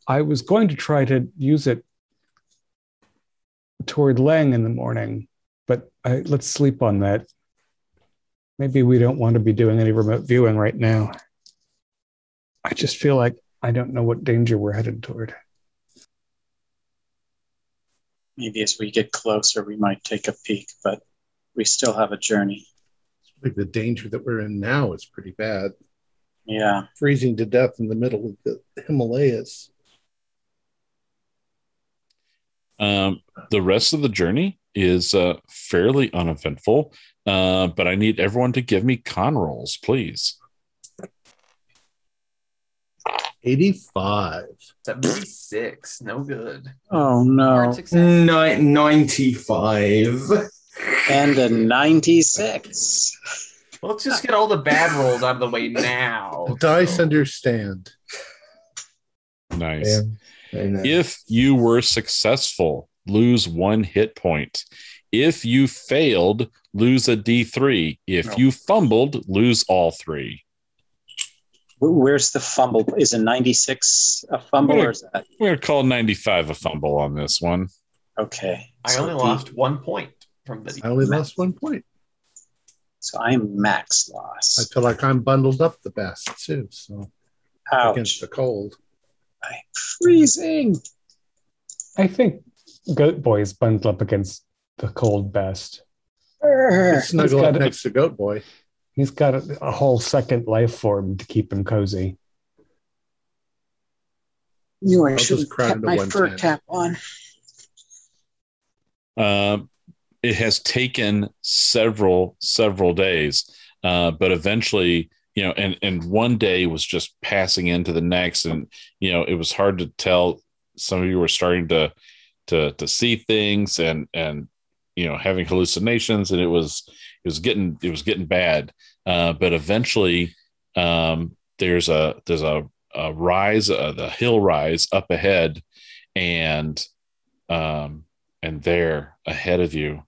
I was going to try to use it toward Leng in the morning, but I, let's sleep on that. Maybe we don't want to be doing any remote viewing right now. I just feel like I don't know what danger we're headed toward. Maybe as we get closer, we might take a peek, but we still have a journey. I think the danger that we're in now is pretty bad. Yeah. Freezing to death in the middle of the Himalayas. um, the rest of the journey is uh, fairly uneventful uh, but i need everyone to give me con rolls please 85. 76. No good. Oh no. Hard success. Ni- 95. And a 96. Let's just get all the bad rolls out of the way now. The dice So- understand. nice I know. If you were successful, lose one hit point. If you failed, lose a D3. If No. you fumbled, lose all three. Where's the fumble? Is a 96 a fumble or is that? We're going to call 95 a fumble on this one. Okay. I So only D- lost one point. From the I only lost one point. So I'm max loss. I feel like I'm bundled up the best too. So against the cold. I'm freezing. I think Goat Boy's bundled up against the cold best. Urgh. Snuggle up it. next to Goat Boy. He's got a, a whole second life form to keep him cozy. You I I'll should have crowd kept my fur tent. cap on. Um, it has taken several several days, uh, but eventually, you know, and and one day was just passing into the next, and you know, it was hard to tell. Some of you were starting to to to see things and and you know having hallucinations, and it was it was getting it was getting bad. Uh, but eventually, um, there's a there's a, a rise, uh, the hill rise up ahead, and um, and there ahead of you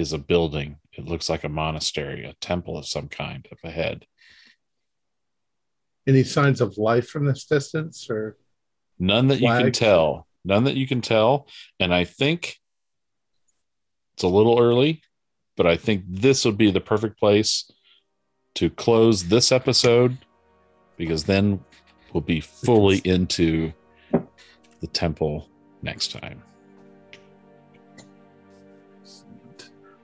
is a building. It looks like a monastery, a temple of some kind up ahead. Any signs of life from this distance or None that you can tell. None that you can tell. And I think it's a little early, but I think this would be the perfect place to close this episode because then we'll be fully into the temple next time.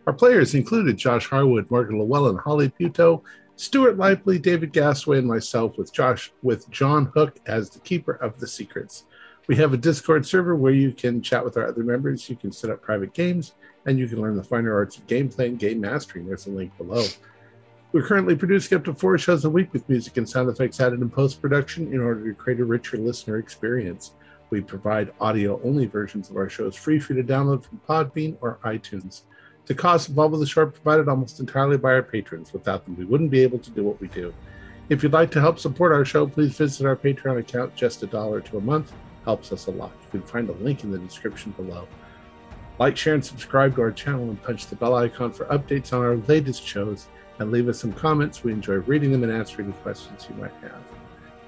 Our players included Josh Harwood, Morgan Llewellyn, Holly Puto, Stuart Lively, David Gasway, and myself with Josh with John Hook as the keeper of the secrets. We have a Discord server where you can chat with our other members, you can set up private games, and you can learn the finer arts of gameplay and game mastering. There's a link below. We're currently producing up to four shows a week with music and sound effects added in post production in order to create a richer listener experience. We provide audio only versions of our shows free for you to download from Podbean or iTunes. The costs involved with the show are provided almost entirely by our patrons. Without them, we wouldn't be able to do what we do. If you'd like to help support our show, please visit our Patreon account. Just a dollar to a month helps us a lot. You can find a link in the description below. Like, share, and subscribe to our channel and punch the bell icon for updates on our latest shows. And leave us some comments. We enjoy reading them and answering any questions you might have.